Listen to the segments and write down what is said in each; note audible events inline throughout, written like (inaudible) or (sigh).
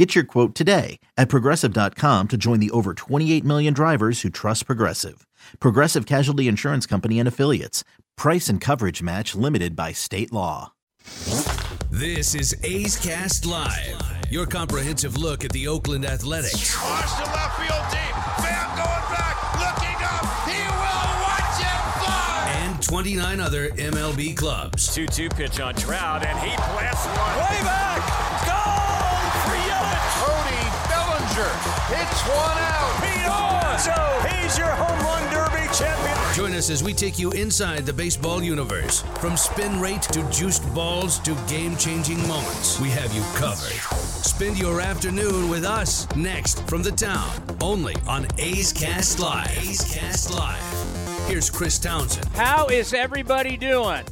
Get your quote today at progressive.com to join the over 28 million drivers who trust Progressive. Progressive Casualty Insurance Company and Affiliates. Price and coverage match limited by state law. This is A's Cast Live, your comprehensive look at the Oakland Athletics. Watch the left field deep. Bam going back, looking up. He will watch it fly. And 29 other MLB clubs. 2 2 pitch on Trout, and he blasts one. Way back. Bellinger hits one out. Pete Alonso, he's your home run derby champion. Join us as we take you inside the baseball universe. From spin rate to juiced balls to game changing moments, we have you covered. Spend your afternoon with us next from the town, only on A's Cast Live. A's Cast Live. Here's Chris Townsend. How is everybody doing?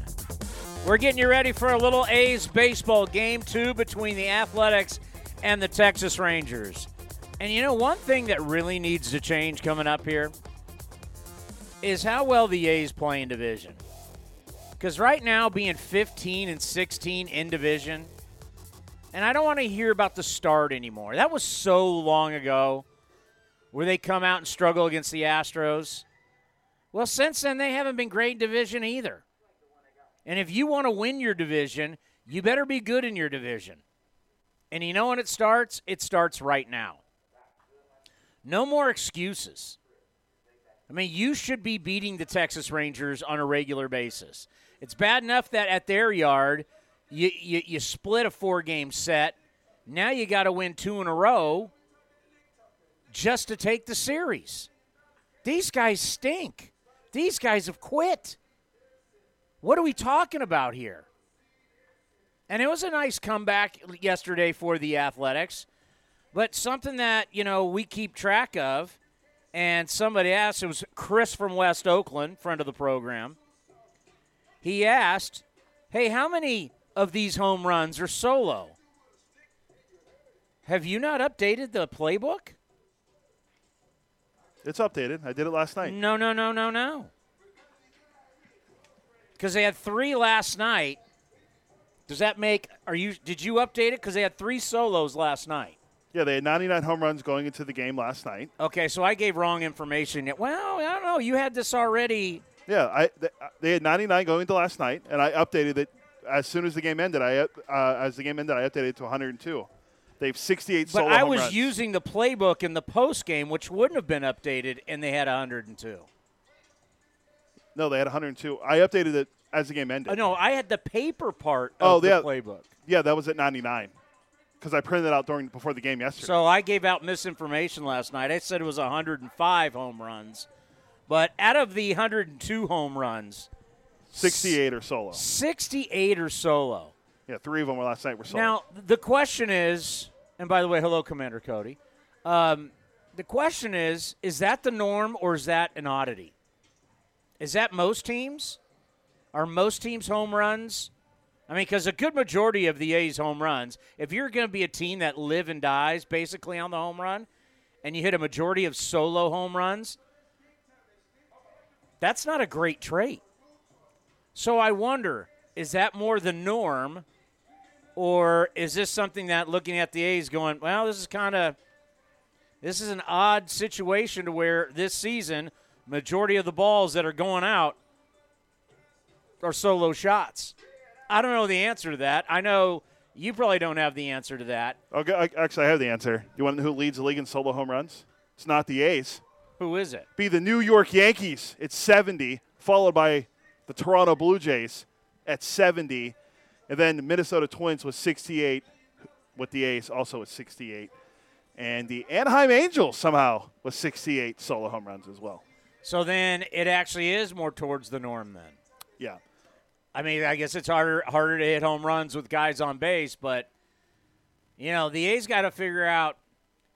We're getting you ready for a little A's baseball game two between the Athletics and the Texas Rangers. And you know, one thing that really needs to change coming up here is how well the A's play in division. Because right now, being 15 and 16 in division, and I don't want to hear about the start anymore. That was so long ago where they come out and struggle against the Astros. Well, since then, they haven't been great in division either. And if you want to win your division, you better be good in your division. And you know when it starts? It starts right now. No more excuses. I mean, you should be beating the Texas Rangers on a regular basis. It's bad enough that at their yard, you, you, you split a four game set. Now you got to win two in a row just to take the series. These guys stink. These guys have quit. What are we talking about here? And it was a nice comeback yesterday for the Athletics, but something that, you know, we keep track of. And somebody asked, it was Chris from West Oakland, friend of the program. He asked, Hey, how many of these home runs are solo? Have you not updated the playbook? It's updated. I did it last night. No, no, no, no, no. Because they had three last night. Does that make? Are you? Did you update it? Because they had three solos last night. Yeah, they had 99 home runs going into the game last night. Okay, so I gave wrong information. Well, I don't know. You had this already. Yeah, I they, they had 99 going into last night, and I updated it as soon as the game ended. I uh, as the game ended, I updated it to 102. They have 68 But I was runs. using the playbook in the post game, which wouldn't have been updated, and they had 102. No, they had 102. I updated it as the game ended. Uh, no, I had the paper part Oh, of the yeah. playbook. Yeah, that was at 99 because I printed it out during before the game yesterday. So I gave out misinformation last night. I said it was 105 home runs. But out of the 102 home runs, 68 or solo. 68 are solo. Yeah, three of them were last night were solo. Now, the question is, and by the way, hello, Commander Cody. Um, the question is, is that the norm or is that an oddity? Is that most teams? Are most teams home runs? I mean, because a good majority of the A's home runs, if you're going to be a team that live and dies basically on the home run, and you hit a majority of solo home runs, that's not a great trait. So I wonder, is that more the norm, or is this something that looking at the A's going, well, this is kind of this is an odd situation to where this season majority of the balls that are going out are solo shots. I don't know the answer to that. I know you probably don't have the answer to that. okay, I, actually, I have the answer. You want to know who leads the league in solo home runs? It's not the A's. Who is it? Be the New York Yankees. It's 70, followed by the Toronto Blue Jays at 70, and then Minnesota Twins with 68, with the A's also at 68, and the Anaheim Angels somehow with 68 solo home runs as well. So then it actually is more towards the norm then. Yeah. I mean, I guess it's harder harder to hit home runs with guys on base, but you know, the A's got to figure out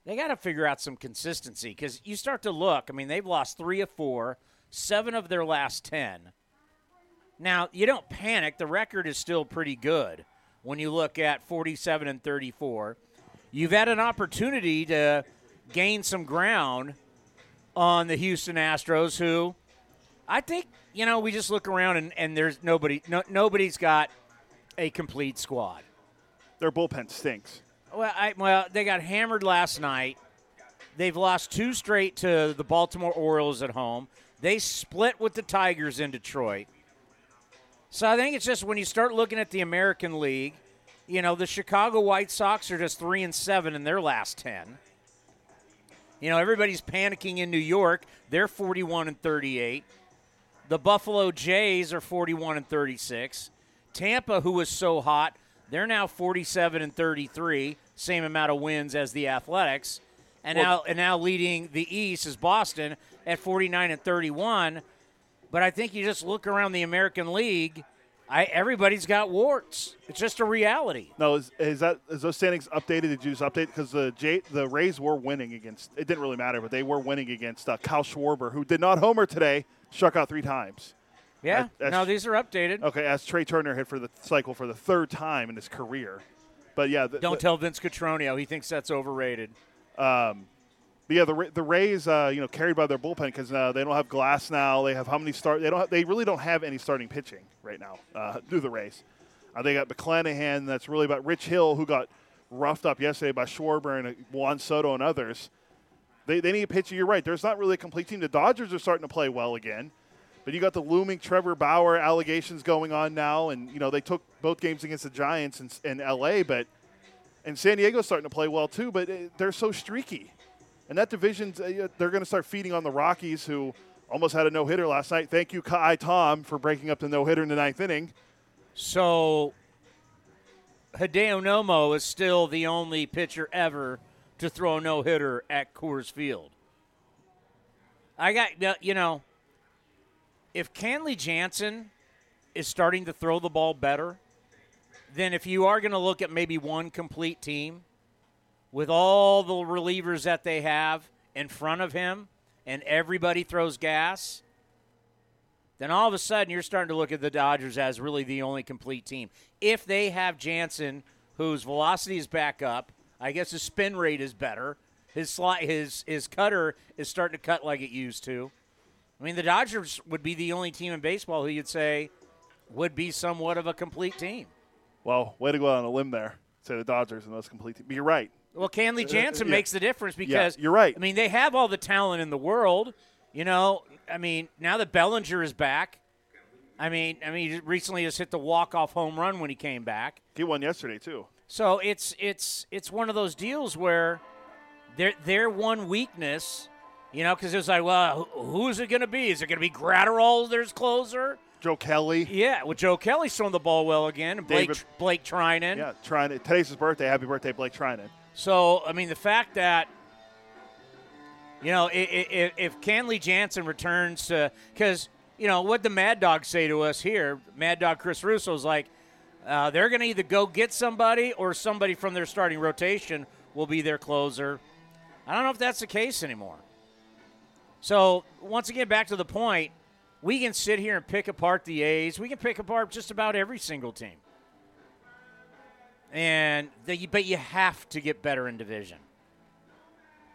they got to figure out some consistency because you start to look. I mean, they've lost three of four, seven of their last ten. Now, you don't panic. The record is still pretty good when you look at 47 and 34. You've had an opportunity to gain some ground on the Houston Astros, who I think, you know, we just look around and, and there's nobody, no, nobody's got a complete squad. Their bullpen stinks. Well, I, well, they got hammered last night. They've lost two straight to the Baltimore Orioles at home. They split with the Tigers in Detroit. So I think it's just when you start looking at the American League, you know, the Chicago White Sox are just three and seven in their last ten. You know, everybody's panicking in New York. They're 41 and 38. The Buffalo Jays are 41 and 36. Tampa, who was so hot, they're now 47 and 33, same amount of wins as the Athletics. And Well- now and now leading the East is Boston at 49 and 31. But I think you just look around the American League, I everybody's got warts. It's just a reality. No, is, is that is those standings updated? Did you just update because the J, the Rays were winning against? It didn't really matter, but they were winning against uh, Kyle Schwarber, who did not homer today, struck out three times. Yeah. That- that's- no, these are updated. Okay, as Trea Turner hit for the cycle for the third time in his career. But yeah, the, Don't the- tell Vince Cotroneo. He thinks that's overrated. But yeah, the the Rays, uh, you know, carried by their bullpen because uh, they don't have Glasnow. They have how many start? They don't. Have, they really don't have any starting pitching right now. Uh, do the Rays? Uh, they got McClanahan. That's really about Rich Hill, who got roughed up yesterday by Schwarber and uh, Juan Soto and others. They they need pitcher. You're right. There's not really a complete team. The Dodgers are starting to play well again. But you got the looming Trevor Bauer allegations going on now, and you know they took both games against the Giants in, in L.A. But and San Diego's starting to play well too. But uh, they're so streaky. And that division, uh, they're going to start feeding on the Rockies, who almost had a no hitter last night. Thank you, Ka'ai Tom, for breaking up the no hitter in the ninth inning. So Hideo Nomo is still the only pitcher ever to throw a no hitter at Coors Field. I got you know, if Kenley Jansen is starting to throw the ball better, then if you are going to look at maybe one complete team with all the relievers that they have in front of him and everybody throws gas, then all of a sudden you're starting to look at the Dodgers as really the only complete team. If they have Jansen, whose velocity is back up, I guess his spin rate is better. His slide, his his cutter is starting to cut like it used to. I mean, the Dodgers would be the only team in baseball who you'd say would be somewhat of a complete team. Well, way to go out on a limb there. Say the Dodgers and those complete team. But you're right. Well, Kenley Jansen Uh, yeah. makes the difference because you're right. I mean, they have all the talent in the world. You know, I mean, now that Bellinger is back, I mean, I mean, he recently just hit the walk off home run when he came back. He won yesterday too. So it's it's it's one of those deals where their their one weakness, you know, because it was like, well, who's it going to be? Is it going to be Graterol, their closer? Joe Kelly. Yeah, well, Joe Kelly's throwing the ball well again, and Blake David- Blake Treinen. Yeah, trying to, today's his birthday. Happy birthday, Blake Treinen. So, I mean, the fact that, you know, if, if Kenley Jansen returns to, because, you know, what the Mad Dog say to us here, Mad Dog Chris Russo's like, uh, they're going to either go get somebody or somebody from their starting rotation will be their closer. I don't know if that's the case anymore. So, once again, back to the point, we can sit here and pick apart the A's. We can pick apart just about every single team and the, but you have to get better in division.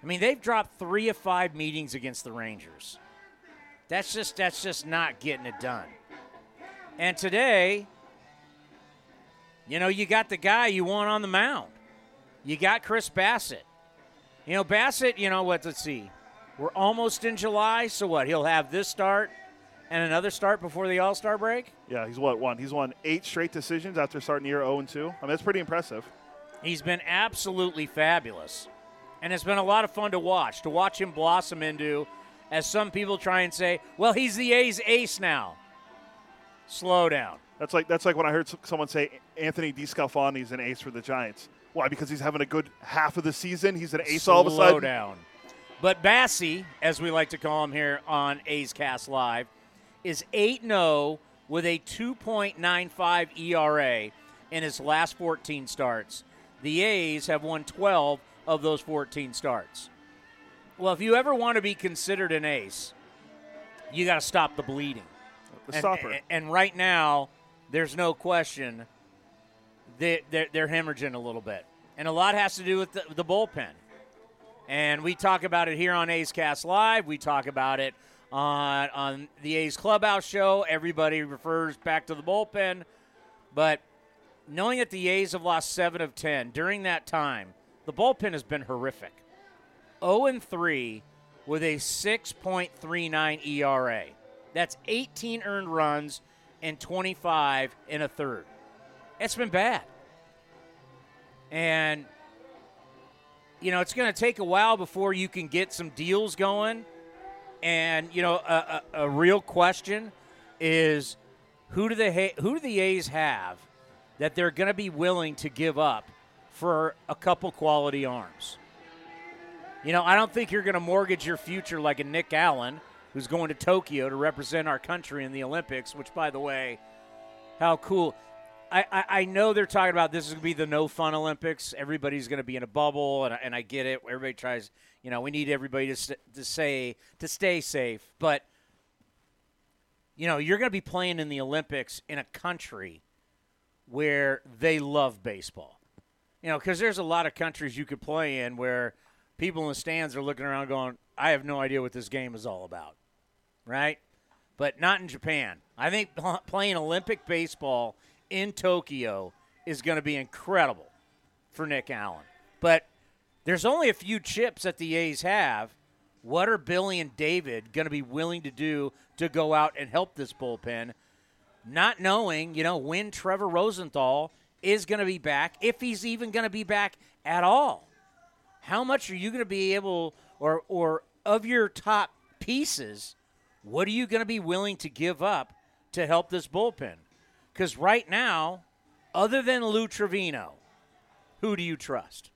I mean, they've dropped three of five meetings against the Rangers. That's just that's just not getting it done. And today, you know, you got the guy you want on the mound. You got Chris Bassitt. You know, Bassitt. You know what? Let's see. We're almost in July, so what? He'll have this start and another start before the All Star break. Yeah, he's what one. He's won eight straight decisions after starting the year 0 2. I mean, that's pretty impressive. He's been absolutely fabulous. And it's been a lot of fun to watch, to watch him blossom into, as some people try and say, well, he's the A's ace now. Slow down. That's like that's like when I heard someone say Anthony DeSclafani is an ace for the Giants. Why? Because he's having a good half of the season. He's an ace all of a sudden. Slow down. But Bassie, as we like to call him here on A's Cast Live, is 8 0 with a 2.95 ERA in his last 14 starts. The A's have won 12 of those 14 starts. Well, if you ever want to be considered an ace, you got to stop the bleeding. the and, stopper. and right now, there's no question they, they're, they're hemorrhaging a little bit. And a lot has to do with the, the bullpen. And we talk about it here on A's Cast Live. We talk about it on, on the A's Clubhouse show. Everybody refers back to the bullpen. But knowing that the A's have lost 7 of 10 during that time, the bullpen has been horrific. 0 and 3 with a 6.39 ERA. That's 18 earned runs and 25 in a third. It's been bad. And, you know, it's going to take a while before you can get some deals going. And, you know, a, a, a real question is who do, the, who do the A's have that they're going to be willing to give up for a couple quality arms? You know, I don't think you're going to mortgage your future like a Nick Allen, who's going to Tokyo to represent our country in the Olympics, which, by the way, how cool. I, I, I know they're talking about this is going to be the no fun Olympics. Everybody's going to be in a bubble, and, I- and I get it. Everybody tries, you know, we need everybody to, st- to say, to stay safe. But, you know, you're going to be playing in the Olympics in a country where they love baseball. You know, because there's a lot of countries you could play in where people in the stands are looking around going, I have no idea what this game is all about. Right? But not in Japan. I think playing Olympic baseball in Tokyo is going to be incredible for Nick Allen. But there's only a few chips that the A's have. What are Billy and David going to be willing to do to go out and help this bullpen? Not knowing, you know, when Trevor Rosenthal is going to be back, if he's even going to be back at all. How much are you going to be able, or or of your top pieces, what are you going to be willing to give up to help this bullpen? Because right now, other than Lou Trevino, who do you trust?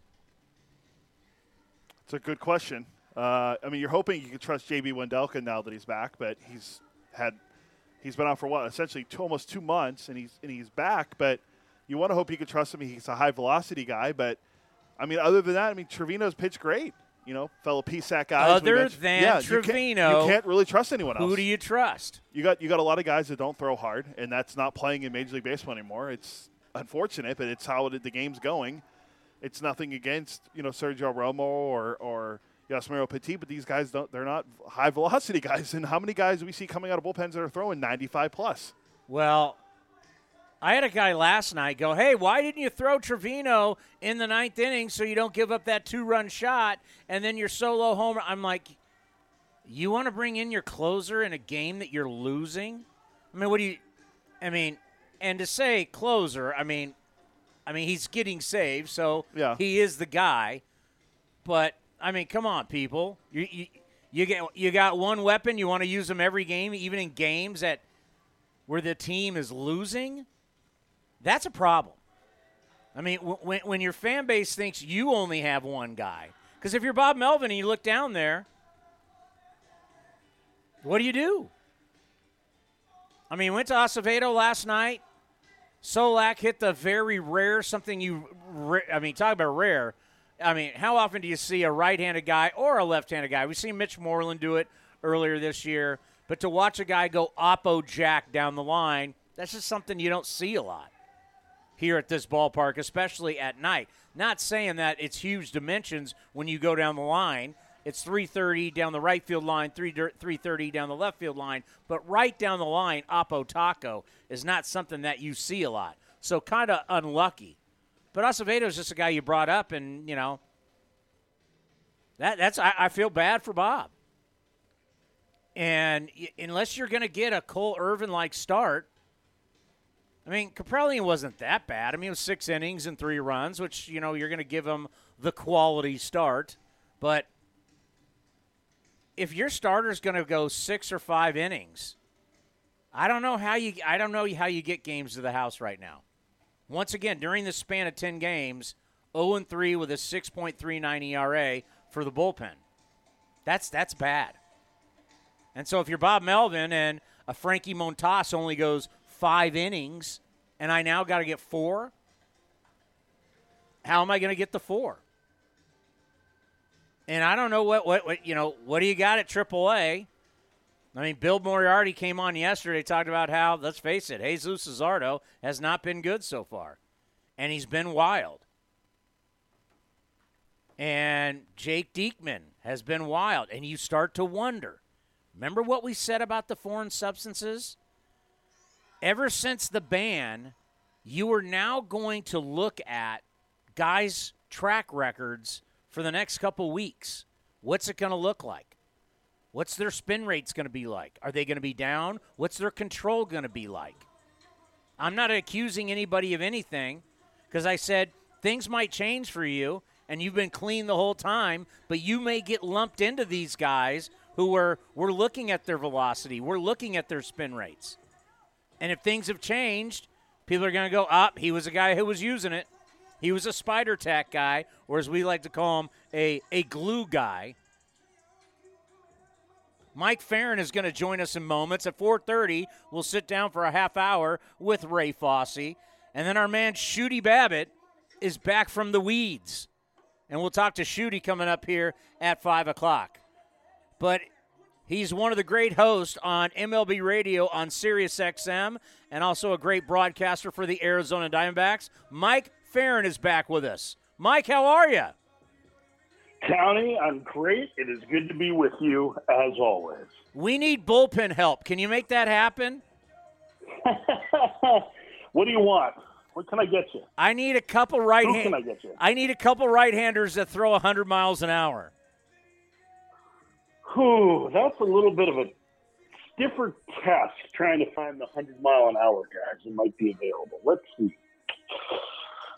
It's a good question. Uh, I mean, you're hoping you can trust JB Wendelken now that he's back, but he's had he's been out for what essentially two, almost two months, and he's and he's back. But you want to hope you can trust him. He's a high velocity guy, but I mean, other than that, I mean, Trevino's pitched great. You know, fellow PSAC guys. Other than yeah, you can't- Trevino, you can't, really trust anyone else. Who do you trust? you got you got a lot of guys that don't throw hard, and that's not playing in Major League Baseball anymore. It's unfortunate, but it's how it, the game's going. It's nothing against you know Sergio Romo or or Yusmeiro Petit, but these guys don't. They're not high velocity (laughs) guys. And how many guys do we see coming out of bullpens that are throwing 95 plus? Well, I had a guy last night go, "Hey, why didn't you throw Trevino in the ninth inning so you don't give up that two-run shot and then your solo homer?" I'm like, "You want to bring in your closer in a game that you're losing? I mean, what do you? I mean, and to say closer, I mean, I mean he's getting saved, so Yeah. he is the guy. But I mean, come on, people, you you, you get you got one weapon. You want to use them every game, even in games that where the team is losing, that's a problem. I mean, when, when your fan base thinks you only have one guy, because if you're Bob Melvin and you look down there, what do you do? I mean, went to Acevedo last night. Solak hit the very rare something you. I mean, talk about rare. I mean, how often do you see a right-handed guy or a left-handed guy? We've seen Mitch Moreland do it earlier this year, but to watch a guy go oppo jack down the line, that's just something you don't see a lot here at this ballpark, especially at night. Not saying that it's huge dimensions when you go down the line. It's 330 down the right field line, 3 330 down the left field line, but right down the line, Oppo Taco is not something that you see a lot. So kind of unlucky. But Acevedo is just a guy you brought up, and you know that that's I, I feel bad for Bob. And y- unless you're going to get a Cole Irvin like start, I mean, Kaprielian wasn't that bad. I mean, it was six innings and three runs, which, you know, you're going to give him the quality start. But if your starter's going to go six or five innings, I don't know how you I don't know how you get games to the house right now. Once again, during the span of 10 games, 0 and 3 with a 6.39 ERA for the bullpen. That's that's bad. And so if you're Bob Melvin and a Frankie Montas only goes five innings, and I now got to get four, how am I going to get the four? And I don't know what, what what you know. What do you got at AAA? I mean, Bill Moriarty came on yesterday, talked about how, let's face it, Jesus Luzardo has not been good so far, and he's been wild. And Jake Diekman has been wild, and you start to wonder. Remember what we said about the foreign substances? Ever since the ban, you are now going to look at guys' track records for the next couple weeks. What's it going to look like? What's their spin rates going to be like? Are they going to be down? What's their control going to be like? I'm not accusing anybody of anything because I said things might change for you and you've been clean the whole time, but you may get lumped into these guys who are we're looking at their velocity, we're looking at their spin rates. And if things have changed, people are going to go up. he was a guy who was using it. He was a spider tack guy, or as we like to call him, a, a glue guy. Mike Ferrin is going to join us in moments. At 4:30, we'll sit down for a half hour with Ray Fosse. and then our man Shooty Babitt is back from the weeds, and we'll talk to Shooty coming up here at five o'clock. But he's one of the great hosts on MLB Radio on Sirius XM, and also a great broadcaster for the Arizona Diamondbacks. Mike Ferrin is back with us. Mike, how are you? Townie, I'm great. It is good to be with you as always. We need bullpen help. Can you make that happen? (laughs) what do you want? What can I get you? I need a couple right Who can I get you? I need a couple right-handers that throw 100 miles an hour. Whew, that's a little bit of a stiffer test trying to find the 100 mile an hour guys that might be available. Let's see.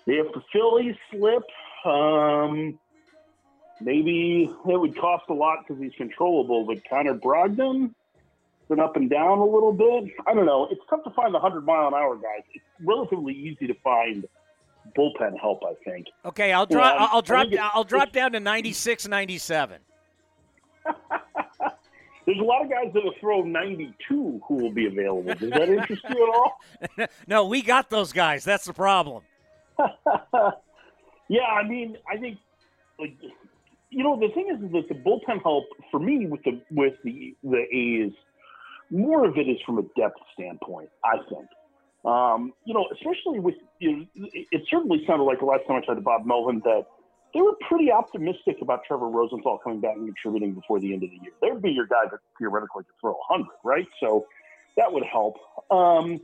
If the Phillies slip, um, maybe it would cost a lot because he's controllable. But Connor Brogdon, been up and down a little bit. I don't know. It's tough to find the 100 mile an hour guys. It's relatively easy to find bullpen help, I think. Okay, I'll drop. Um, I'll drop. I'll drop down to 96, 97. (laughs) There's a lot of guys that will throw 92 who will be available. Does that interest you at all? (laughs) no, we got those guys. That's the problem. (laughs) yeah, I mean, I think like you know the thing is, is that the bullpen help for me with the with the the A's, more of it is from a depth standpoint. I think. Um, you know, especially with you know, it certainly sounded like the last time I tried to Bob Melvin that they were pretty optimistic about Trevor Rosenthal coming back and contributing before the end of the year. There'd be your guy that theoretically could throw 100, right? So that would help. Um,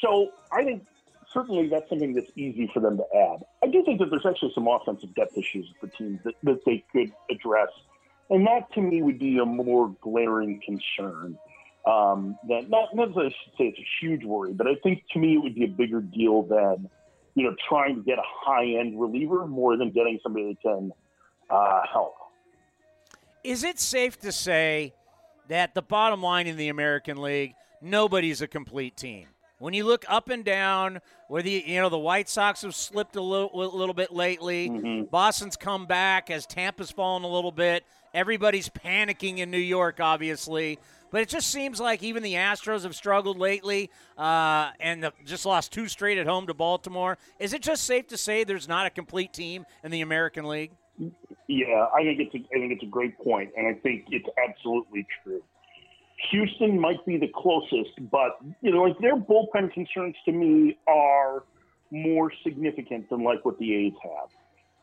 so I think certainly that's something that's easy for them to add. I do think that there's actually some offensive depth issues with the team that, that they could address. And that to me would be a more glaring concern. Um, that not, not that I should say it's a huge worry, but I think to me it would be a bigger deal than, you know, trying to get a high end reliever more than getting somebody that can uh, help. Is it safe to say that the bottom line in the American League, nobody's a complete team? When you look up and down, where the you know the White Sox have slipped a little, a little bit lately, mm-hmm. Boston's come back as Tampa's fallen a little bit. Everybody's panicking in New York, obviously. But it just seems like even the Astros have struggled lately uh, and just lost two straight at home to Baltimore. Is it just safe to say there's not a complete team in the American League? Yeah, I think it's a, I think it's a great point, and I think it's absolutely true. Houston might be the closest, but you know, like their bullpen concerns to me are more significant than like what the A's have.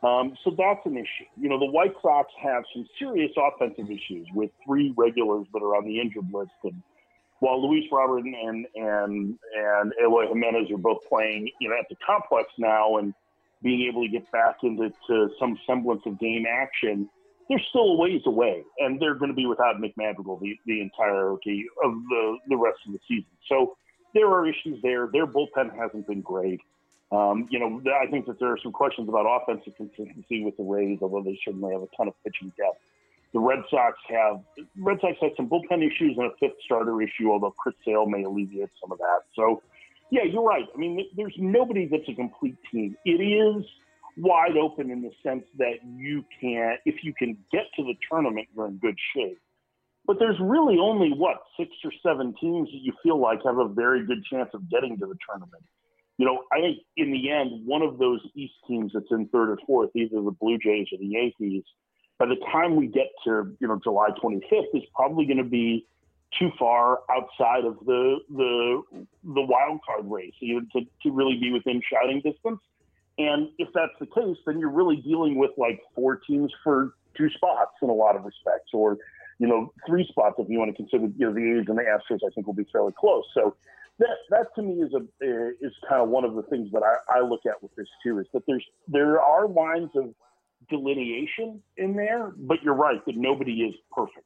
Um, so that's an issue. You know, the White Sox have some serious offensive issues with three regulars that are on the injured list, and while Luis Robert and and and Eloy Jimenez are both playing, you know, at the complex now and being able to get back into some semblance of game action, they're still a ways away, and they're going to be without Nick Madrigal the, the entirety of the, the rest of the season. So there are issues there. Their bullpen hasn't been great. Um, you know, I think that there are some questions about offensive consistency with the Rays, although they certainly have a ton of pitching depth. The Red Sox have Red Sox had some bullpen issues and a fifth starter issue, although Chris Sale may alleviate some of that. So, yeah, you're right. I mean, there's nobody that's a complete team. It is wide open in the sense that you can, if you can get to the tournament, you're in good shape. But there's really only what six or seven teams that you feel like have a very good chance of getting to the tournament. You know, I think in the end, one of those East teams that's in third or fourth, either the Blue Jays or the Yankees, by the time we get to you know July 25th, is probably going to be too far outside of the the the wild card race you know, to, to really be within shouting distance. And if that's the case, then you're really dealing with like four teams for two spots in a lot of respects, or you know, three spots if you want to consider you know the A's and the Astros. I think will be fairly close. So that that to me is a is kind of one of the things that I, I look at with this too is that there's there are lines of delineation in there, but you're right that nobody is perfect.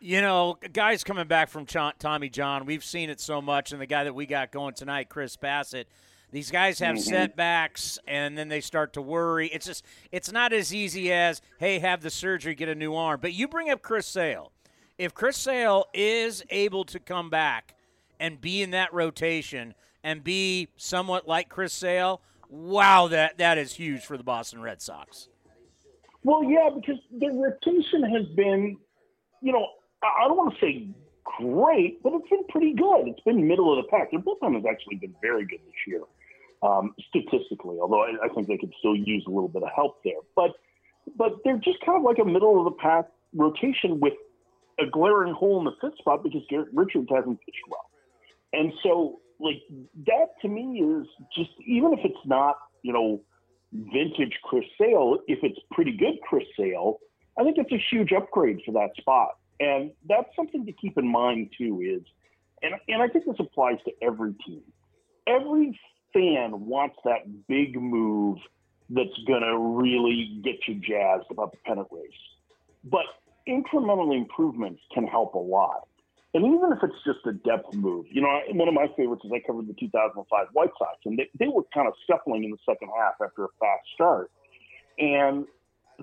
You know, guys coming back from Ch- Tommy John, we've seen it so much, and the guy that we got going tonight, Chris Bassitt. These guys have mm-hmm. setbacks, and then they start to worry. It's just, it's not as easy as, hey, have the surgery, get a new arm. But you bring up Chris Sale. If Chris Sale is able to come back and be in that rotation and be somewhat like Chris Sale, wow, that that is huge for the Boston Red Sox. Well, yeah, because the rotation has been, you know, I don't want to say great, but it's been pretty good. It's been middle of the pack. Their bullpen has actually been very good this year, um, statistically. Although I, I think they could still use a little bit of help there, but but they're just kind of like a middle of the pack rotation with a glaring hole in the fifth spot because Garrett Richards hasn't pitched well. And so, like, that to me is just, even if it's not, you know, vintage Chris Sale, if it's pretty good Chris Sale, I think it's a huge upgrade for that spot. And that's something to keep in mind, too, is, and, and I think this applies to every team. Every fan wants that big move that's going to really get you jazzed about the pennant race. But incremental improvements can help a lot. And even if it's just a depth move, you know, one of my favorites is I covered the 2005 White Sox, and they, they were kind of scuffling in the second half after a fast start. And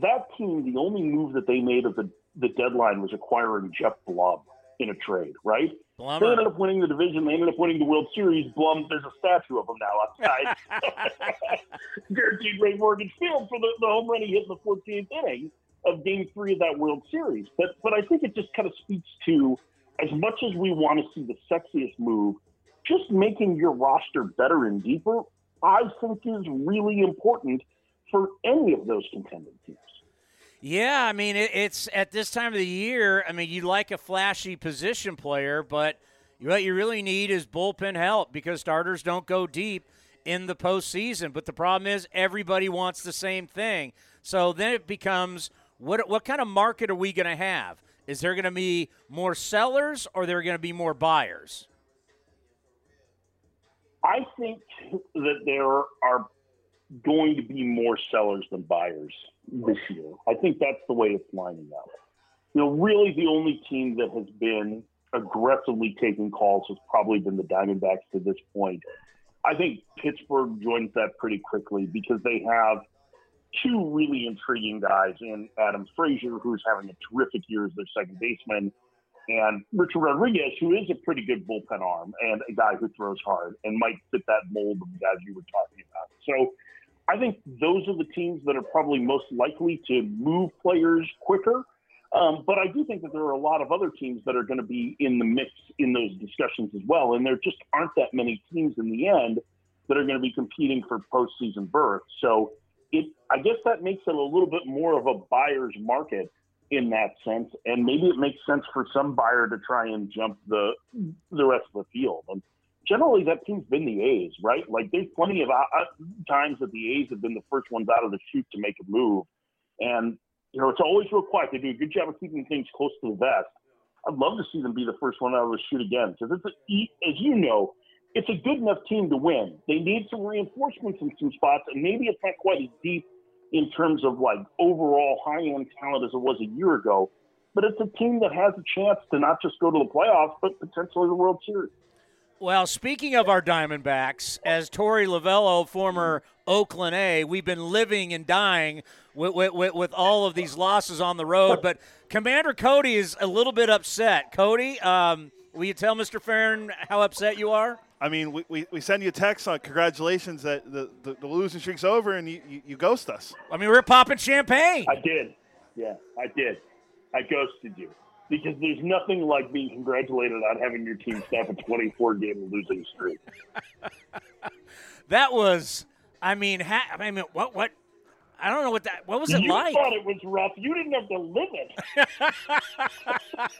that team, the only move that they made at the, the deadline was acquiring Geoff Blum in a trade, right? Blummer. They ended up winning the division. They ended up winning the World Series. Blum, there's a statue of him now outside (laughs) (laughs) guaranteed Ray Morgan Field for the, the home run he hit in the 14th inning of Game Three of that World Series. But but I think it just kind of speaks to as much as we want to see the sexiest move, just making your roster better and deeper, I think is really important for any of those contending teams. Yeah, I mean, it, it's at this time of the year. I mean, you like a flashy position player, but what you really need is bullpen help because starters don't go deep in the postseason. But the problem is everybody wants the same thing. So then it becomes what what kind of market are we going to have? Is there going to be more sellers or are there going to be more buyers? I think that there are going to be more sellers than buyers this year. I think that's the way it's lining up. You know, really the only team that has been aggressively taking calls has probably been the Diamondbacks to this point. I think Pittsburgh joins that pretty quickly because they have – two really intriguing guys in Adam Frazier, who's having a terrific year as their second baseman, and Richard Rodriguez, who is a pretty good bullpen arm and a guy who throws hard and might fit that mold of the guys you were talking about. So I think those are the teams that are probably most likely to move players quicker. Um, but I do think that there are a lot of other teams that are going to be in the mix in those discussions as well. And there just aren't that many teams in the end that are going to be competing for postseason berth. So I guess that makes it a little bit more of a buyer's market in that sense, and maybe it makes sense for some buyer to try and jump the the rest of the field. And generally, that team's been the A's, right? Like there's plenty of uh, uh, times that the A's have been the first ones out of the chute to make a move, and you know it's always real quiet. They do a good job of keeping things close to the vest. I'd love to see them be the first one out of the chute again because it's a, as you know, it's a good enough team to win. They need some reinforcements in some spots, and maybe it's not quite as deep in terms of like overall high end talent as it was a year ago. But it's a team that has a chance to not just go to the playoffs, but potentially the World Series. Well, speaking of our Diamondbacks, as Torey Lovullo, former Oakland A, we've been living and dying with, with, with, all of these losses on the road. But Commander Cody is a little bit upset. Cody, um, will you tell Mr. Ferrin how upset you are? I mean, we, we, we send you a text on congratulations that the, the, the losing streak's over and you, you, you, ghost us. I mean, we're popping champagne. I did. Yeah, I did. I ghosted you because there's nothing like being congratulated on having your team snap a 24 game losing streak. (laughs) that was, I mean, ha- I mean, what, what? I don't know what that. What was it you like? thought it was rough. You didn't have to live it.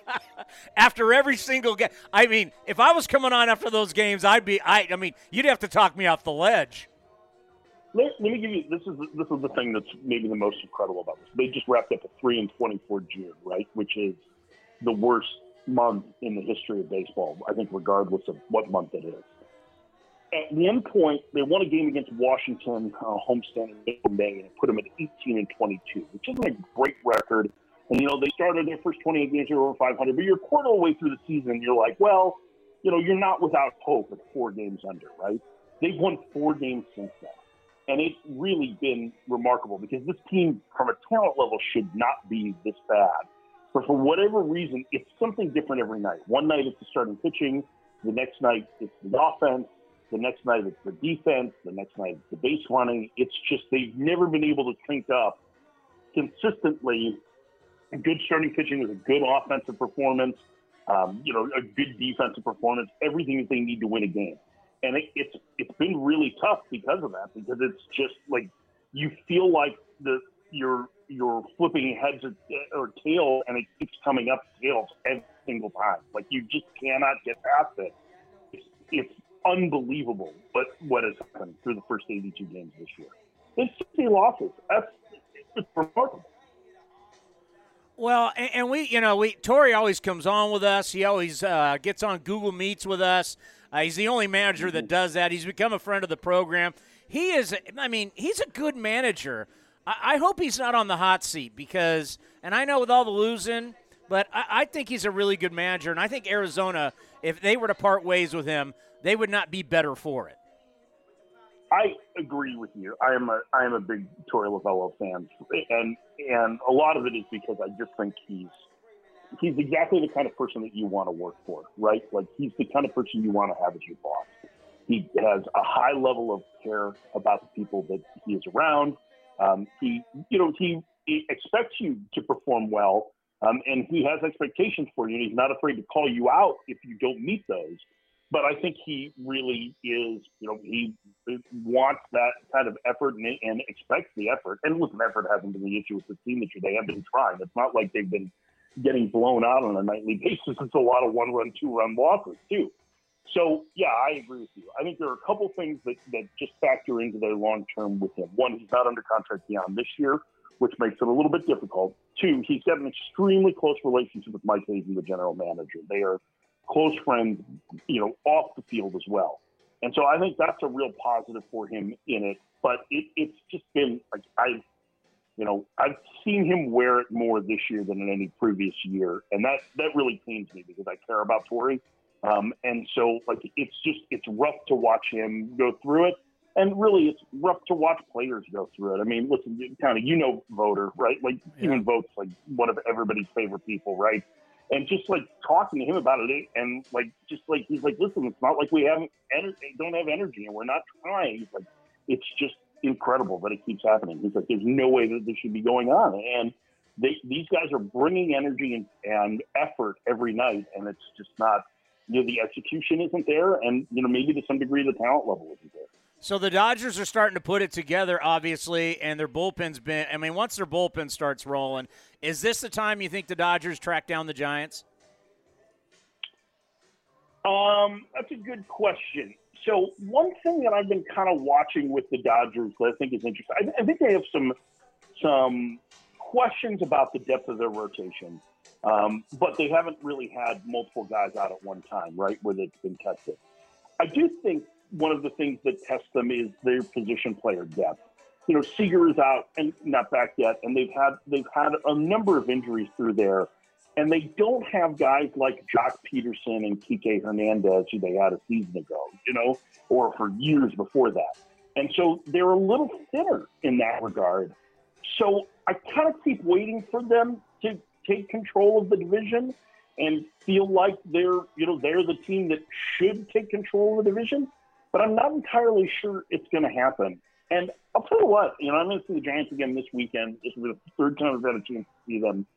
after every single game. I mean, if I was coming on after those games, I'd be. I. I mean, you'd have to talk me off the ledge. Let, let me give you this is this is the thing that's maybe the most incredible about this. They just wrapped up a three and twenty four June, right, which is the worst month in the history of baseball. I think, regardless of what month it is. At one point, they won a game against Washington uh, homestand in May, and put them at 18 and 22, which isn't a great record. And you know, they started their first 28 games, over 500, but you're quarter of the way through the season, you're like, well, you know, you're not without hope at four games under, right? They've won four games since then. And it's really been remarkable because this team, from a talent level, should not be this bad. But for whatever reason, it's something different every night. One night it's the starting pitching, the next night it's the offense, the next night it's the defense, the next night it's the base running. It's just they've never been able to sync up consistently. Good starting pitching with a good offensive performance, um, you know, a good defensive performance, everything that they need to win a game and it, it's it's been really tough because of that because it's just like you feel like the you're you're flipping heads or, or tail and it keeps coming up tails every single time like you just cannot get past it it's, it's unbelievable what what has happened through the first 82 games this year it's 60 losses that's it's remarkable well, and, and, we, you know, we Torey always comes on with us. He always uh, gets on Google Meets with us. Uh, he's the only manager that does that. He's become a friend of the program. He is, I mean, he's a good manager. I, I hope he's not on the hot seat because, and I know with all the losing, but I, I think he's a really good manager. And I think Arizona, if they were to part ways with him, they would not be better for it. I agree with you. I am a I am a big Torey Lovullo fan, and and a lot of it is because I just think he's he's exactly the kind of person that you want to work for, right? Like he's the kind of person you want to have as your boss. He has a high level of care about the people that he is around. Um, he, you know, he, he, expects you to perform well, um, and he has expectations for you. And he's not afraid to call you out if you don't meet those. But I think he really is, you know, he wants that kind of effort and, and expects the effort. And listen, effort hasn't been the issue with the team this year. They have been trying. It's not like they've been getting blown out on a nightly (laughs) basis. It's a lot of one run, two run losses, too. So, yeah, I agree with you. I think there are a couple things that, that just factor into their long term with him. One, he's not under contract beyond this year, which makes it a little bit difficult. Two, he's got an extremely close relationship with Mike Hazen, the general manager. They are close friends, you know, off the field as well. And so I think that's a real positive for him in it. But it, it's just been like I you know, I've seen him wear it more this year than in any previous year, and that that really pains me because I care about Torey. Um, and so, like, it's just it's rough to watch him go through it, and really, it's rough to watch players go through it. I mean, listen, kind of, you know, voter, right? Like, yeah. even votes like one of everybody's favorite people, right? And just like talking to him about it, and like, just like he's like, listen, it's not like we haven't don't have energy, and we're not trying. He's like, it's just incredible that it keeps happening. He's like, there's no way that this should be going on. And they, these guys are bringing energy and, and effort every night, and it's just not, you know, the execution isn't there, and, you know, maybe to some degree the talent level isn't there. So the Dodgers are starting to put it together, obviously, and their bullpen's been. I mean, once their bullpen starts rolling, is this the time you think the Dodgers track down the Giants? Um, that's a good question. So one thing that I've been kind of watching with the Dodgers that I think is interesting, I, I think they have some some questions about the depth of their rotation, um, but they haven't really had multiple guys out at one time, right, where they've been tested. I do think one of the things that tests them is their position player depth. You know, Seager is out and not back yet, and they've had they've had a number of injuries through there and they don't have guys like Joc Pederson and Kike Hernandez, who they had a season ago, you know, or for years before that. And so they're a little thinner in that regard. So I kind of keep waiting for them to take control of the division and feel like they're, you know, they're the team that should take control of the division. But I'm not entirely sure it's going to happen. And I'll tell you what, you know, I'm going to see the Giants again this weekend. This is the third time I've had a chance to see them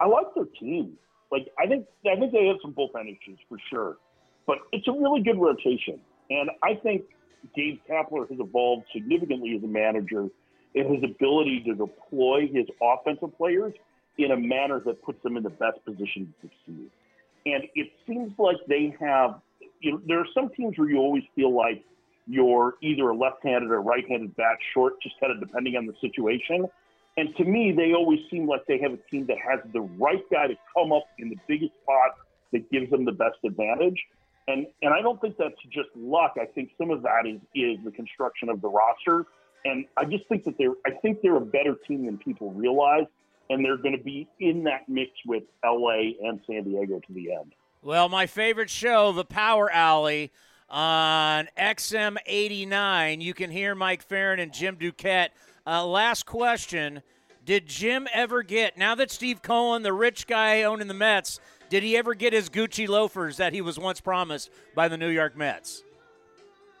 I like their team. Like I think I think they have some bullpen issues for sure, but it's a really good rotation, and I think Gabe Kapler has evolved significantly as a manager in his ability to deploy his offensive players in a manner that puts them in the best position to succeed. And it seems like they have, you know, there are some teams where you always feel like you're either a left-handed or right-handed back short, just kind of depending on the situation. And to me, they always seem like they have a team that has the right guy to come up in the biggest spot that gives them the best advantage. And and I don't think that's just luck. I think some of that is is the construction of the roster. And I just think that they're I think they're a better team than people realize. And they're going to be in that mix with LA and San Diego to the end. Well, my favorite show, The Power Alley, on XM89. You can hear Mike Ferrin and Jim Duquette. Uh, last question Did Jim ever get, now that Steve Cohen, the rich guy owning the Mets, did he ever get his Gucci loafers that he was once promised by the New York Mets?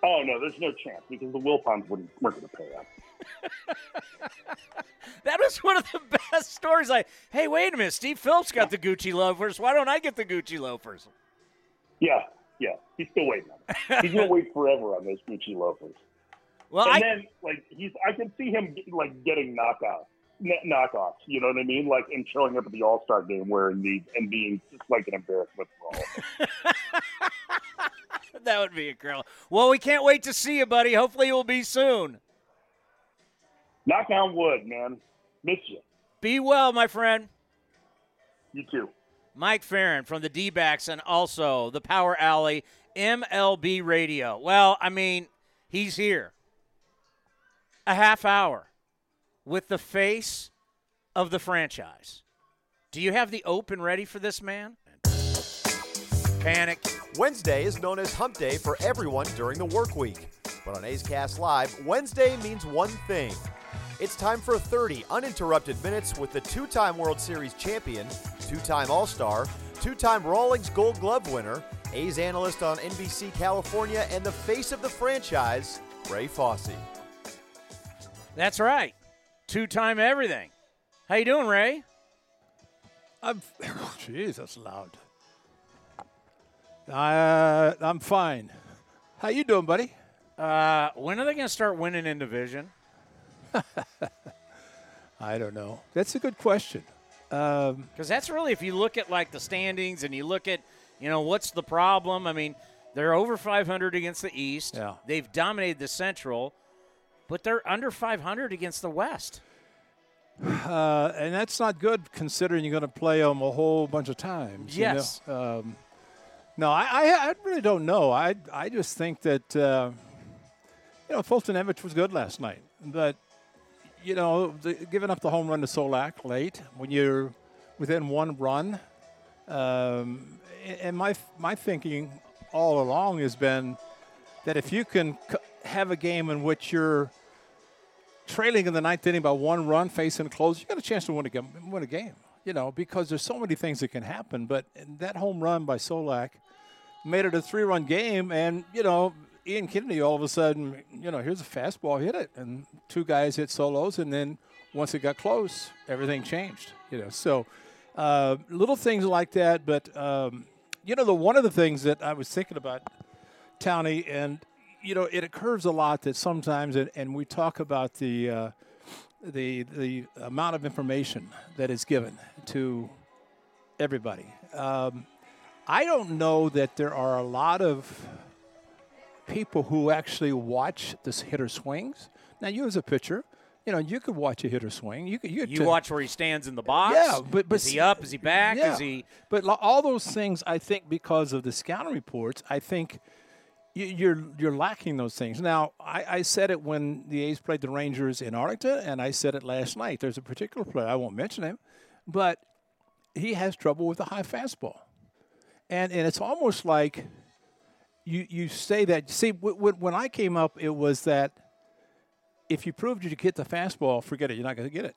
Oh, no, there's no chance because the Wilpons wouldn't, weren't going to pay up. (laughs) that was one of the (laughs) best stories. Like, hey, wait a minute, Steve Phillips got the Gucci loafers. Why don't I get the Gucci loafers? Yeah, yeah, he's still waiting on it. He's gonna (laughs) wait forever on those Gucci loafers. Well, and I, then like he's, I can see him like getting knockouts, knockoffs. You know what I mean? Like and showing up at the All Star game wearing these and being just like an embarrassment for all. that would be a girl. Well, we can't wait to see you, buddy. Hopefully, you'll be soon. Knock on wood, man. Miss you. Be well, my friend. You too. Mike Ferrin from the D backs and also the Power Alley MLB Radio. Well, I mean, he's here. A half hour with the face of the franchise. Do you have the open ready for this man? Panic. Wednesday is known as hump day for everyone during the work week. But on A's Cast Live, Wednesday means one thing. It's time for 30 uninterrupted minutes with the two time World Series champion, two time All Star, two time Rawlings Gold Glove winner, A's analyst on NBC California, and the face of the franchise, Ray Fosse. That's right. Two time everything. How you doing, Ray? I'm, (laughs) jeez, that's loud. Uh, I'm fine. How you doing, buddy? Uh, when are they going to start winning in division? (laughs) I don't know. That's a good question. Because um, that's really, if you look at like the standings and you look at, you know, what's the problem? I mean, they're over 500 against the East. Yeah. They've dominated the Central, but they're under 500 against the West. (sighs) Uh, and that's not good considering you're going to play them a whole bunch of times. Yes. You know? um, no, I, I, I, really don't know. I, I just think that, uh, you know, Foltynewicz was good last night. But you know, the, giving up the home run to Solak late when you're within one run. Um, and my my thinking all along has been that if you can have a game in which you're trailing in the ninth inning by one run, facing the close, you got a chance to win a game. Win a game, you know, because there's so many things that can happen. But that home run by Solak made it a three-run game, and you know Ian Kennedy, all of a sudden, you know, here's a fastball, hit it, and two guys hit solos, and then once it got close, everything changed. You know, so uh, little things like that. But um, you know, the one of the things that I was thinking about, Townie, and you know, it occurs a lot that sometimes, and, and we talk about the uh, the the amount of information that is given to everybody. Um, I don't know that there are a lot of people who actually watch this hitter swings. Now, you as a pitcher, you know, you could watch a hitter swing. You could, you, you watch where he stands in the box. Yeah, but, but is he up? Is he back? Yeah, is he? But all those things, I think, because of the scouting reports, I think you're you're lacking those things. Now, I, I said it when the A's played the Rangers in Arlington, and I said it last night. There's a particular player I won't mention him, but he has trouble with a high fastball, and and it's almost like you you say that. See, when I came up, it was that if you proved you could hit the fastball, forget it. You're not going to get it.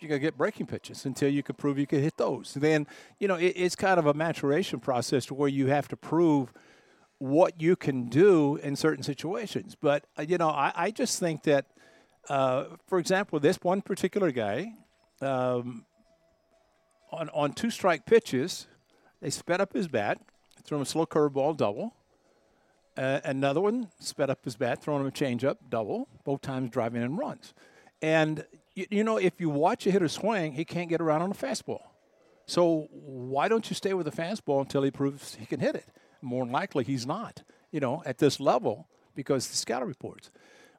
You're going to get breaking pitches until you can prove you can hit those. Then you know it, it's kind of a maturation process to where you have to prove what you can do in certain situations. But uh, you know, I, I just think that, uh, for example, this one particular guy, um, on on two strike pitches, they sped up his bat, threw him a slow curveball double uh, another one sped up his bat, throwing him a changeup, double, both times driving in runs. And you, you know, if you watch a hitter swing, he can't get around on a fastball. So why don't you stay with the fastball until he proves he can hit it? More than likely, he's not. You know, at this level because the scouting reports.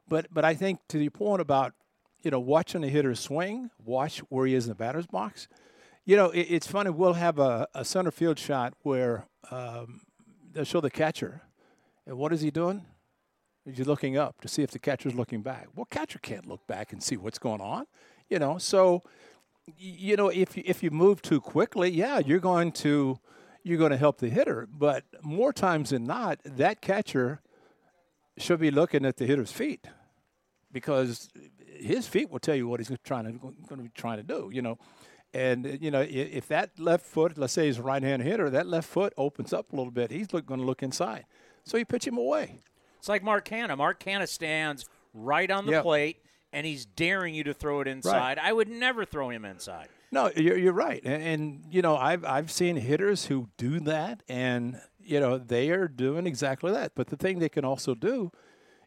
But but I think to the point about you know watching a hitter swing, watch where he is in the batter's box. You know, it, it's funny. We'll have a, a center field shot where um, they'll show the catcher, and what is he doing? He's looking up to see if the catcher's looking back. Well, catcher can't look back and see what's going on. You know, so you know if you, if you move too quickly, yeah, you're going to you're going to help the hitter. But more times than not, that catcher should be looking at the hitter's feet because his feet will tell you what he's trying to going to be trying to do. You know, and you know if that left foot, let's say he's a right-hand hitter, that left foot opens up a little bit. He's going to look inside, so you pitch him away. It's like Mark Canha. Mark Canha stands right on the Yep. plate, and he's daring you to throw it inside. I would never throw him inside. No, you're, you're right, and, and you know I've I've seen hitters who do that, and you know they are doing exactly that. But the thing they can also do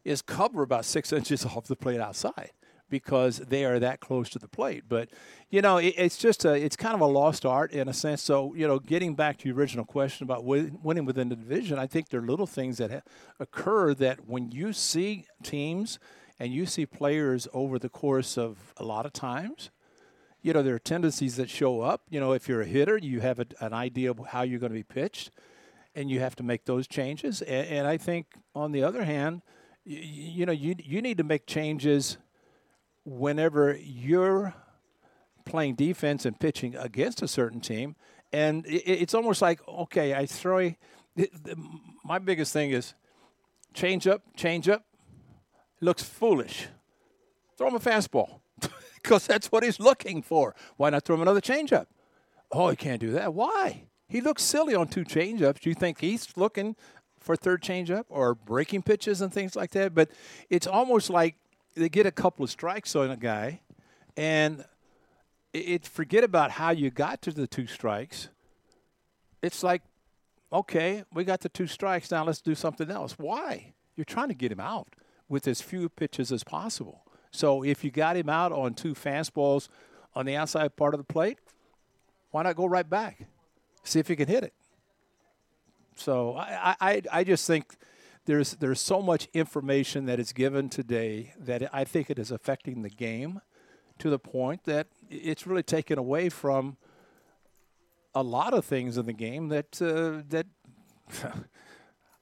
is cover about six (laughs) inches off the plate outside because they are that close to the plate. But you know it, it's just a it's kind of a lost art in a sense. So you know, getting back to your original question about win, winning within the division, I think there are little things that ha- occur that when you see teams and you see players over the course of a lot of times you know, there are tendencies that show up. You know, if you're a hitter, you have a, an idea of how you're going to be pitched, and you have to make those changes. And, and I think, on the other hand, you, you know, you you need to make changes whenever you're playing defense and pitching against a certain team. And it's almost like, okay, I throw. My biggest thing is change up, change up. Looks foolish. Throw him a fastball (laughs) because that's what he's looking for. Why not throw him another changeup? Oh, he can't do that. Why? He looks silly on two changeups. Do you think he's looking for third changeup or breaking pitches and things like that? But it's almost like they get a couple of strikes on a guy, and it, forget about how you got to the two strikes. It's like, okay, we got the two strikes. Now let's do something else. Why? You're trying to get him out with as few pitches as possible. So if you got him out on two fastballs on the outside part of the plate, why not go right back? See if you can hit it. So I, I, I just think there's there's so much information that is given today that I think it is affecting the game to the point that it's really taken away from a lot of things in the game that uh, that (laughs)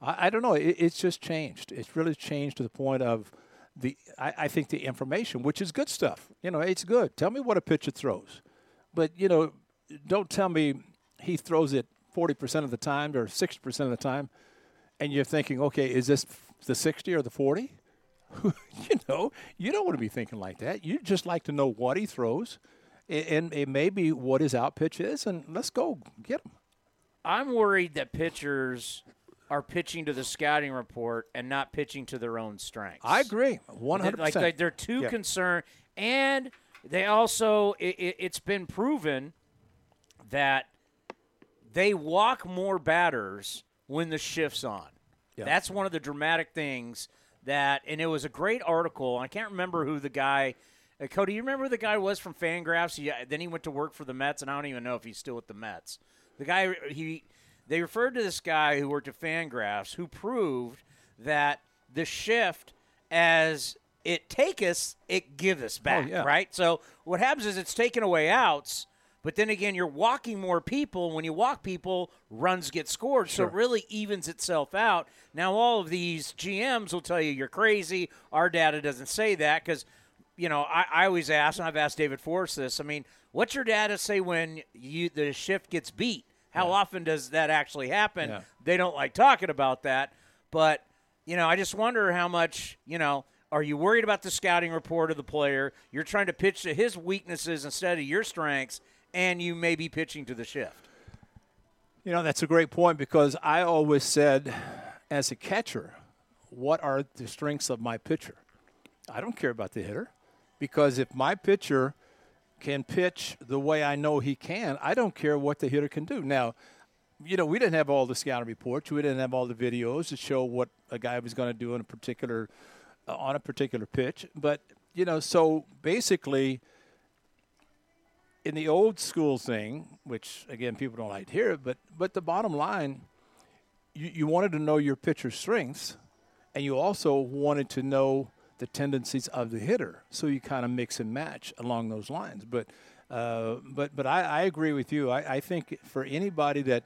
I, I don't know. It, it's just changed. It's really changed to the point of the. I, I think the information, which is good stuff. You know, it's good. Tell me what a pitcher throws, but you know, don't tell me he throws it forty percent of the time or sixty percent of the time, and you're thinking, okay, is this the sixty or the forty? (laughs) you know, you don't want to be thinking like that. You just like to know what he throws, and it may be what his out pitch is, and let's go get him. I'm worried that pitchers are pitching to the scouting report and not pitching to their own strengths. I agree, hundred Like, percent. like they're too Yeah. concerned, and they also it, it's been proven that they walk more batters when the shift's on. Yeah. That's one of the dramatic things that, and it was a great article. I can't remember who the guy. Uh, Cody, you remember who the guy was from Fangraphs? He, then he went to work for the Mets, and I don't even know if he's still with the Mets. The guy he they referred to this guy who worked at Fangraphs who proved that the shift as it take us, it give us back, yeah. right? So what happens is it's taken away outs, but then again, you're walking more people. When you walk people, runs get scored. So it really evens itself out. Now, all of these GMs will tell you you're crazy. Our data doesn't say that because, you know, I, I always ask, and I've asked David Forst this. I mean, what's your data say when you the shift gets beat? How often does that actually happen? Yeah. They don't like talking about that, but you know, I just wonder how much, you know, are you worried about the scouting report of the player? You're trying to pitch to his weaknesses instead of your strengths, and you may be pitching to the shift. You know, that's a great point because I always said, as a catcher, what are the strengths of my pitcher? I don't care about the hitter because if my pitcher can pitch the way I know he can, I don't care what the hitter can do. Now, you know, we didn't have all the scouting reports. We didn't have all the videos to show what a guy was going to do in a particular uh, on a particular pitch. But you know, so basically, in the old school thing, which again people don't like to hear, but but the bottom line, you, you wanted to know your pitcher's strengths, and you also wanted to know the tendencies of the hitter. So you kind of mix and match along those lines. But uh, but but I, I, agree with you. I, I, think for anybody that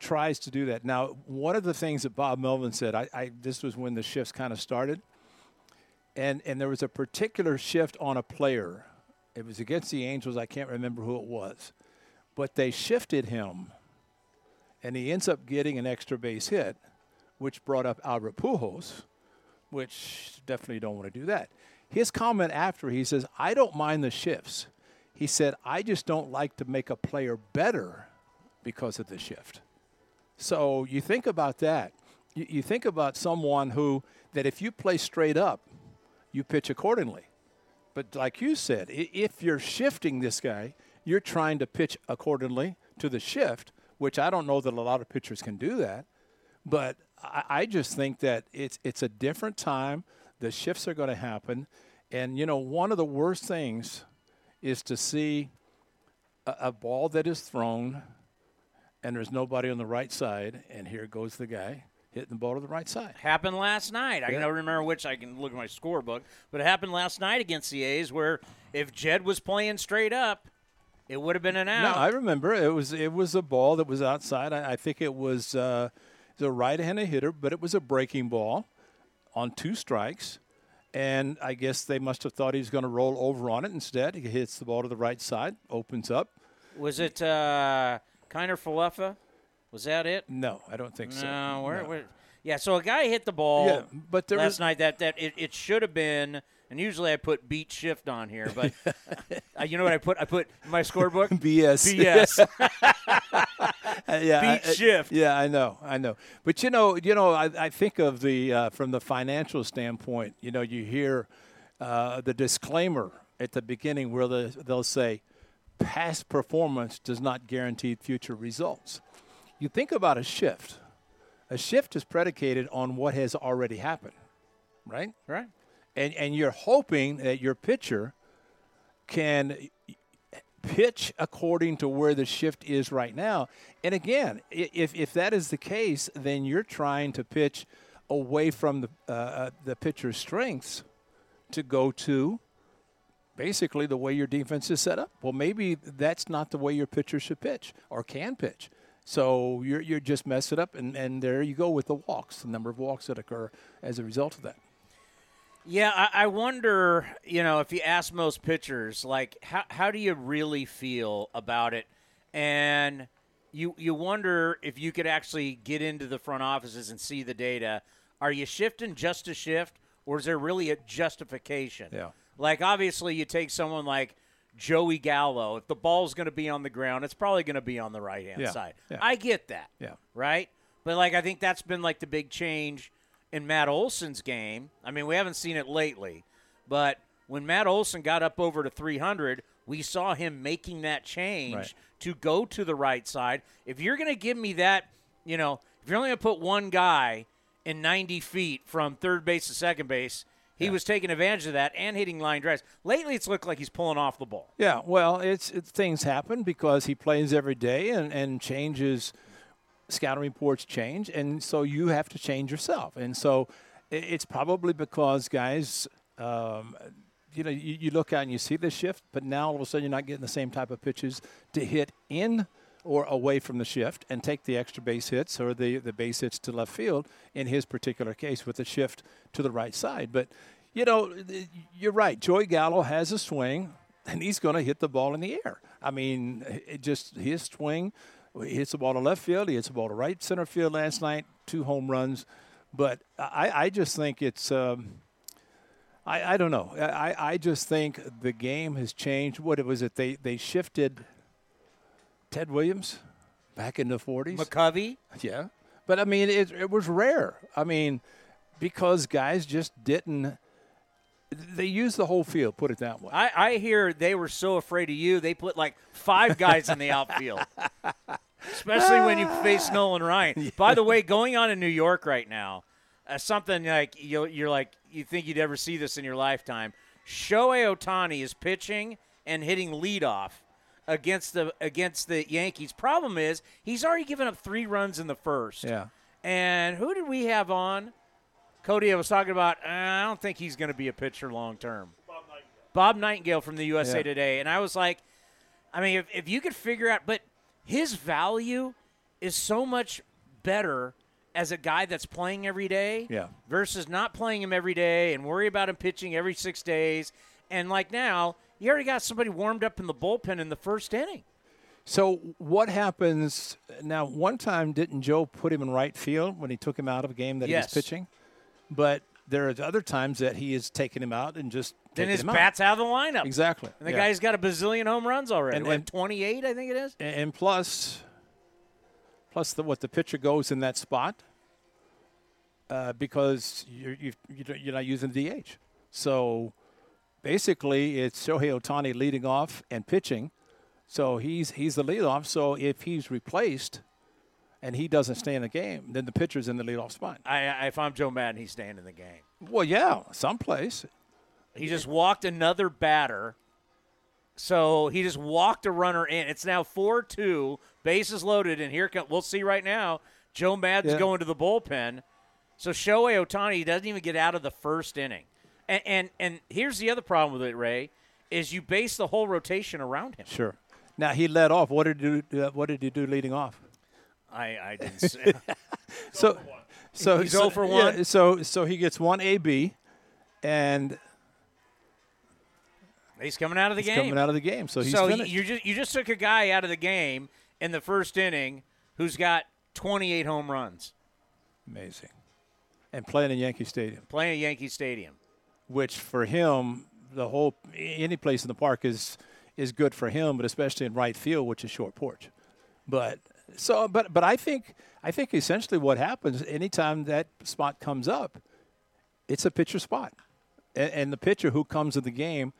tries to do that now, one of the things that Bob Melvin said, I, I this was when the shifts kind of started, and and there was a particular shift on a player. It was against the Angels. I can't remember who it was, but they shifted him, and he ends up getting an extra base hit, which brought up Albert Pujols which definitely don't want to do that. His comment after, he says, I don't mind the shifts. He said, I just don't like to make a player better because of the shift. So you think about that. You, think about someone who, that if you play straight up, you pitch accordingly. But like you said, if you're shifting this guy, you're trying to pitch accordingly to the shift, which I don't know that a lot of pitchers can do that. But I, just think that it's it's a different time. The shifts are going to happen, and you know one of the worst things is to see a, a ball that is thrown, and there's nobody on the right side, and here goes the guy hitting the ball to the right side. Happened last night. I yeah. don't remember which. I can look at my scorebook, but it happened last night against the A's, where if Jed was playing straight up, it would have been an out. No, I remember it was it was a ball that was outside. I, I think it was. Uh, a right-handed hitter, but it was a breaking ball on two strikes. And I guess they must have thought he was going to roll over on it. Instead, he hits the ball to the right side, opens up. Was it uh, Kiner Falefa? Was that it? No, I don't think no, so. No, where, yeah. So a guy hit the ball. Yeah, but there last was, night that that it, it should have been and usually I put beat shift on here, but (laughs) uh, you know what I put? I put my scorebook (laughs) BS. BS. (laughs) uh, yeah, beat I, shift. Yeah, I know, I know. But you know, you know, I, I think of the uh, from the financial standpoint. You know, you hear uh, the disclaimer at the beginning where the, they'll say, "Past performance does not guarantee future results." You think about a shift. A shift is predicated on what has already happened, right? Right and and you're hoping that your pitcher can pitch according to where the shift is right now. And again, if if that is the case, then you're trying to pitch away from the uh, uh, the pitcher's strengths to go to basically the way your defense is set up. Well, maybe that's not the way your pitcher should pitch or can pitch. So you're you're just messing up, and, and there you go with the walks, the number of walks that occur as a result of that. Yeah, I, I, wonder, you know, if you ask most pitchers, like, how, how do you really feel about it? And you you wonder if you could actually get into the front offices and see the data. Are you shifting just to shift, or is there really a justification? Yeah. Like, obviously, you take someone like Joey Gallo. If the ball's going to be on the ground, it's probably going to be on the right hand yeah. side. Yeah. I get that. Yeah. Right? But, like, I think that's been, like, the big change – in Matt Olson's game. I mean, we haven't seen it lately, but when Matt Olson got up over to 300, we saw him making that change right. to go to the right side. If you're going to give me that, you know, if you're only going to put one guy in 90 feet from third base to second base, he yeah. was taking advantage of that and hitting line drives. Lately, it's looked like he's pulling off the ball. Yeah, well, it's, it's things happen because he plays every day and, and changes – scouting reports change, and so you have to change yourself. And so it's probably because guys, um, you know, you, you, look out and you see the shift, but now all of a sudden you're not getting the same type of pitches to hit in or away from the shift and take the extra base hits or the, the base hits to left field in his particular case with the shift to the right side. But, you know, you're right. Joey Gallo has a swing, and he's going to hit the ball in the air. I mean, it just his swing – he hits the ball to left field. He hits the ball to right center field last night. Two home runs. But I, I just think it's. Um, I, I don't know. I, I just think the game has changed. What was it? They they shifted Ted Williams back in the 40s. McCovey? Yeah. But I mean, it, it was rare. I mean, because guys just didn't they use the whole field. Put it that way. I, I hear they were so afraid of you, they put like five guys in the outfield, (laughs) especially when you face Nolan Ryan. Yeah. (laughs) By the way, going on in New York right now, uh, something like you you're like you think you'd ever see this in your lifetime. Shohei Ohtani is pitching and hitting leadoff against the against the Yankees. Problem is he's already given up three runs in the first. Yeah. And who did we have on? Cody, I was talking about. Uh, I don't think he's going to be a pitcher long term. Bob Nightingale from the USA Yeah. Today, and I was like, I mean, if, if you could figure out, but his value is so much better as a guy that's playing every day Yeah. versus not playing him every day and worry about him pitching every six days. And like now, you already got somebody warmed up in the bullpen in the first inning. So what happens now? One time, didn't Joe put him in right field when he took him out of a game that Yes. he was pitching? But there are other times that he has taken him out and just Then his him out. bat's out of the lineup. exactly. And the yeah. guy's got a bazillion home runs already. And- and- 28, I think it is. and, and plus, plus the what the pitcher goes in that spot uh, because you're you you're not using the DH. So basically, it's Shohei Ohtani leading off and pitching. So he's he's the leadoff. So if he's replaced and he doesn't stay in the game, then the pitcher's in the leadoff spot. I, I, if I'm Joe Maddon, he's staying in the game. Well, yeah, someplace. He just walked another batter. So he just walked a runner in. It's now 4 2, bases loaded, and here come, we'll see right now. Joe Maddon's Yeah. going to the bullpen. So Shohei Ohtani doesn't even get out of the first inning. And, and and here's the other problem with it, Ray, is you base the whole rotation around him. Sure. Now he led off. What did he do? Uh, what did he do leading off? I, I didn't (laughs) say. So, so He's so, 0 for yeah, 1. so so he gets one AB, and he's coming out of the he's game. coming out of the game. So he's so finished. you just you just took a guy out of the game in the first inning who's got 28 home runs Amazing. And playing in Yankee Stadium, playing at Yankee Stadium. which for him, the whole any place in the park is is good for him, but especially in right field, which is short porch. But so, but but I think I think essentially what happens anytime that spot comes up, it's a pitcher spot, and, and the pitcher who comes in the game,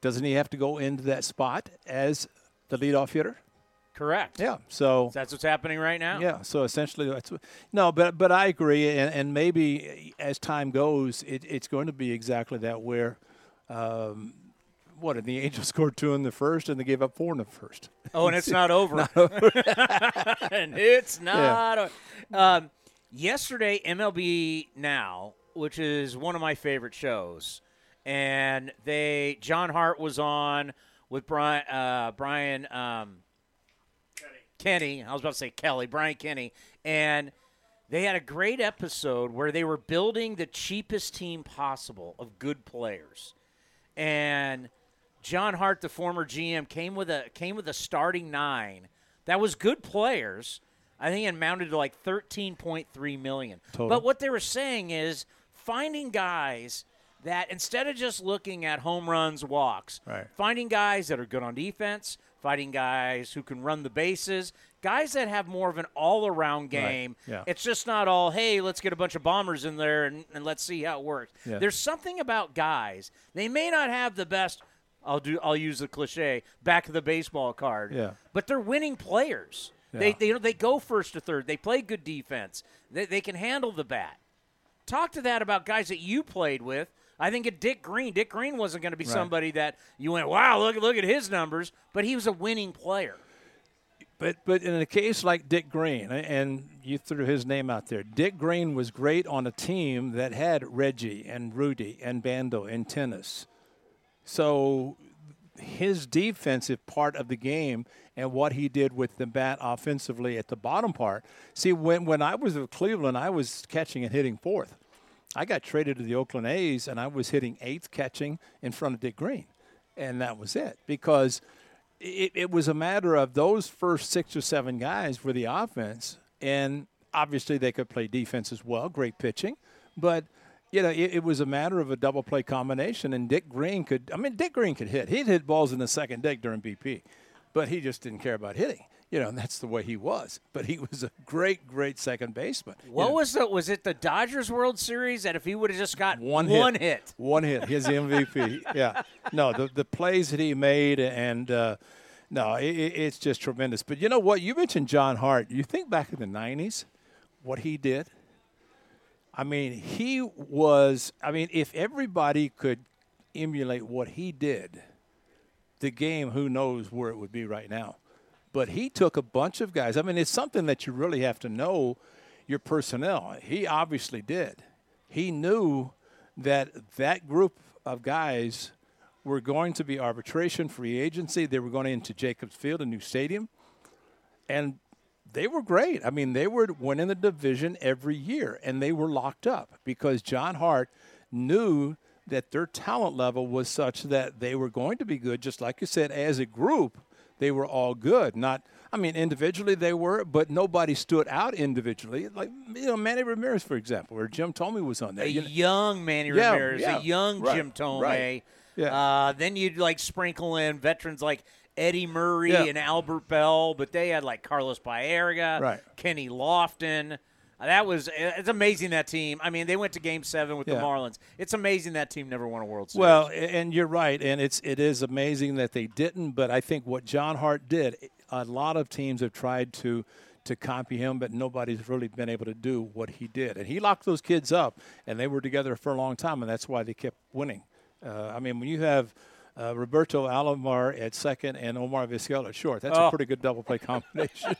doesn't he have to go into that spot as the leadoff hitter? Correct. Yeah. So That's what's happening right now. Yeah, so essentially that's what, no, but but I agree, and, and maybe as time goes, it, it's going to be exactly that. Where, um, what? And the Angels (laughs) scored two in the first, and they gave up four in the first. Oh, and it's not (laughs) over. (laughs) and it's not. o- Um, yesterday, MLB Now, which is one of my favorite shows, and they John Hart was on with Brian uh, Brian um, Kenny. I was about to say Kelly, Brian Kenny, and they had a great episode where they were building the cheapest team possible of good players, and John Hart, the former GM, came with a came with a starting nine that was good players. I think it amounted to like thirteen point three million. Total. But what they were saying is finding guys that instead of just looking at home runs, walks, Right. finding guys that are good on defense, finding guys who can run the bases, guys that have more of an all around game. Yeah. It's just not all, hey, let's get a bunch of bombers in there and, and let's see how it works. Yeah. There's something about guys. They may not have the best I'll do I'll use the cliche, back of the baseball card. Yeah. But they're winning players. They, Yeah. they they go first to third. They play good defense. They, they can handle the bat. Talk to that about guys that you played with. I think at Dick Green. Dick Green wasn't going to be Right. somebody that you went, wow, look look at his numbers, but he was a winning player. But but in a case like Dick Green, and you threw his name out there, Dick Green was great on a team that had Reggie and Rudy and Bando and Tenace. So his defensive part of the game and what he did with the bat offensively at the bottom part. See, when when I was with Cleveland, I was catching and hitting fourth. I got traded to the Oakland A's, and I was hitting eighth, catching in front of Dick Green, and that was it because it, it was a matter of those first six or seven guys were the offense, and obviously they could play defense as well. Great pitching, but you know it, it was a matter of a double play combination, and Dick Green could. I mean, Dick Green could hit. He'd hit balls in the second deck during BP, but he just didn't care about hitting. You know, and that's the way he was. But he was a great, great second baseman. You What know, was the was it the Dodgers World Series that if he would have just got one one hit. hit, One hit. His MVP. (laughs) yeah. No, the the plays that he made and uh, no, it- it's just tremendous. But you know what? You mentioned John Hart. You think back in the '90s, what he did. I mean, he was. I mean, if everybody could emulate what he did, the game, who knows where it would be right now. But he took a bunch of guys. I mean, it's something that you really have to know your personnel. He obviously did. He knew that that group of guys were going to be arbitration free agency. They were going into Jacobs Field, a new stadium. And they were great. I mean, they were winning the division every year, and they were locked up because John Hart knew that their talent level was such that they were going to be good. Just like you said, as a group, they were all good. Not, I mean, individually they were, but nobody stood out individually. Like you know, Manny Ramirez, for example, or Jim Thome was on there. A You know- young Manny Yeah, Ramirez, yeah, a young right, Jim Thome. right. Yeah. Uh, then you'd like sprinkle in veterans like Eddie Murray Yeah. and Albert Belle, but they had like Carlos Baerga, Right. Kenny Lofton. Uh, that was it's amazing that team. I mean, they went to Game Seven with the Marlins. It's amazing that team never won a World Series. Well, and you're right, and it's it is amazing that they didn't. But I think what John Hart did, a lot of teams have tried to to copy him, but nobody's really been able to do what he did. And he locked those kids up, and they were together for a long time, and that's why they kept winning. Uh, I mean, when you have uh, Roberto Alomar at second and Omar Vizquel at short, that's Oh. a pretty good double play combination.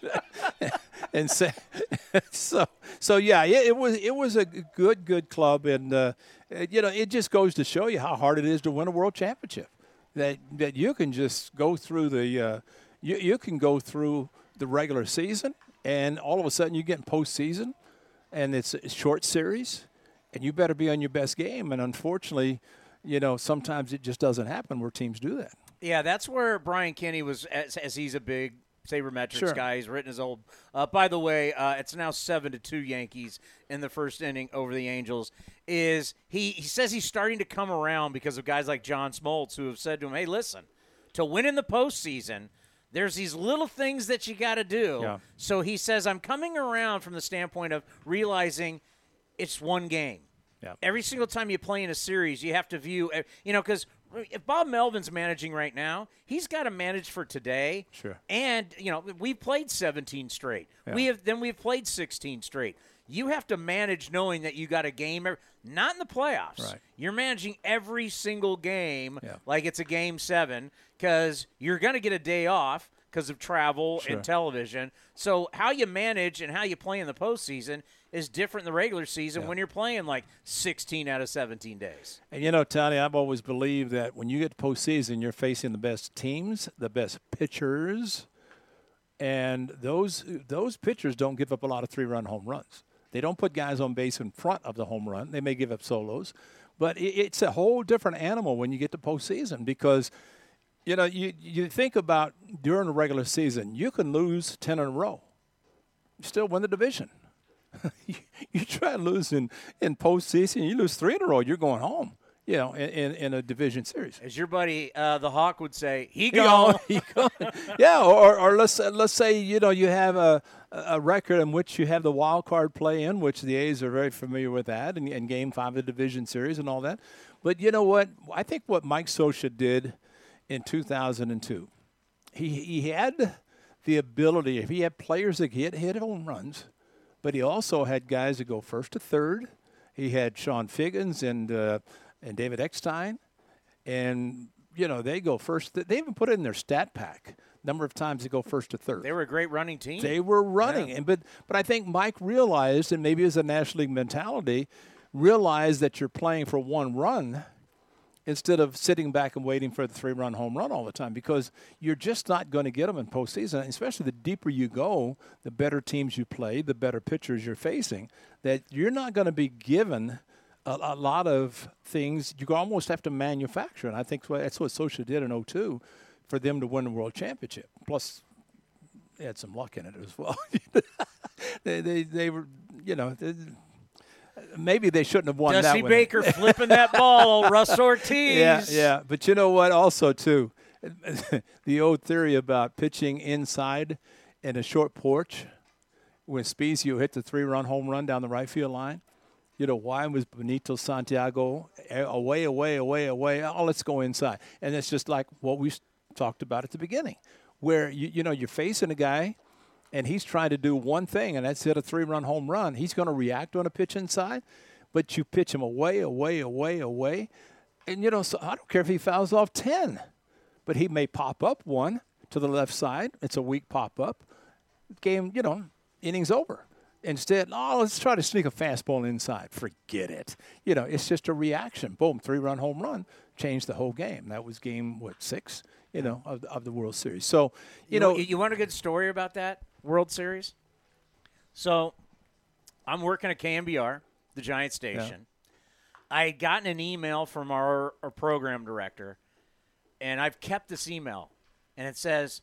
(laughs) and so, (laughs) so, so yeah, it, it was it was a good good club, and uh, you know it just goes to show you how hard it is to win a world championship. That that you can just go through the uh, you you can go through the regular season, and all of a sudden you get in postseason, and it's a short series, and you better be on your best game. And unfortunately, you know sometimes it just doesn't happen where teams do that. Yeah, that's where Brian Kenny was, as, as he's a big sabermetrics Sure. guy. He's written his old. Uh, by the way, uh, it's now seven to two Yankees in the first inning over the Angels. Is he? He says he's starting to come around because of guys like John Smoltz who have said to him, "Hey, listen, to win in the postseason." There's these little things that you got to do. Yeah. So he says, I'm coming around from the standpoint of realizing it's one game. Yeah. Every single time you play in a series, you have to view, uh, you know, because if Bob Melvin's managing right now, he's got to manage for today. Sure. And you know, we've played 17 straight. We have then we've played 16 straight. You have to manage knowing that you got a game, not in the playoffs. Right. You're managing every single game Yeah. like it's a game seven because you're going to get a day off because of travel Sure. and television. So how you manage and how you play in the postseason is different in the regular season when you're playing like 16 out of 17 days. And you know, Tony, I've always believed that when you get to postseason, you're facing the best teams, the best pitchers, and those those pitchers don't give up a lot of three-run home runs. They don't put guys on base in front of the home run. They may give up solos, but it, it's a whole different animal when you get to postseason because. You know, you, you think about during the regular season, you can lose 10 in a row. Still win the division. (laughs) you, you try to lose in, postseason, you lose three in a row, you're going home, you know, in, in, in a division series. As your buddy uh, the Hawk would say, he gone, (laughs) he gone. yeah, or, or let's let's say you know you have a a record in which you have the wild card play in, which the A's are very familiar with that, and, and Game Five of the division series and all that. But you know what? I think what Mike Scioscia did in 2002, he he had the ability. If he had players that hit hit home runs, but he also had guys that go first to third. He had Chone Figgins and uh, and David Eckstein, and you know they go first. They even put it in their stat pack number of times they go first to third. They were a great running team. They were running, and but but I think Mike realized, and maybe it's a National League mentality, realized that you're playing for one run instead of sitting back and waiting for the three-run home run all the time because you're just not going to get them in postseason. Especially the deeper you go, the better teams you play, the better pitchers you're facing. That you're not going to be given. A, a lot of things you almost have to manufacture, and I think that's what Scioscia did in 02 for them to win the world championship. Plus, they had some luck in it as well. (laughs) they, they, they were, you know, maybe they shouldn't have won that Dusty one. Baker (laughs) flipping that ball, Russ Ortiz. Yeah, yeah. But you know what? Also, too, (laughs) the old theory about pitching inside in a short porch when Spiezio hit the three-run home run down the right field line. You know, why was Benito Santiago away, away, away, away? Oh, let's go inside. And it's just like what we talked about at the beginning, where, you, you know, you're facing a guy and he's trying to do one thing, and that's hit a three-run home run. He's going to react on a pitch inside, but you pitch him away, away, away, away. And, you know, so I don't care if he fouls off 10, but he may pop up one to the left side. It's a weak pop up. Game, you know, innings over. Instead, oh, let's try to sneak a fastball inside. Forget it. You know, it's just a reaction. Boom, three run home run changed the whole game. That was game, what, six, you know, of, the- of the World Series. So, you, You, know, you want a good story about that World Series? So, I'm working at KNBR, the Giant station. I had gotten an email from our, our program director, and I've kept this email, and it says,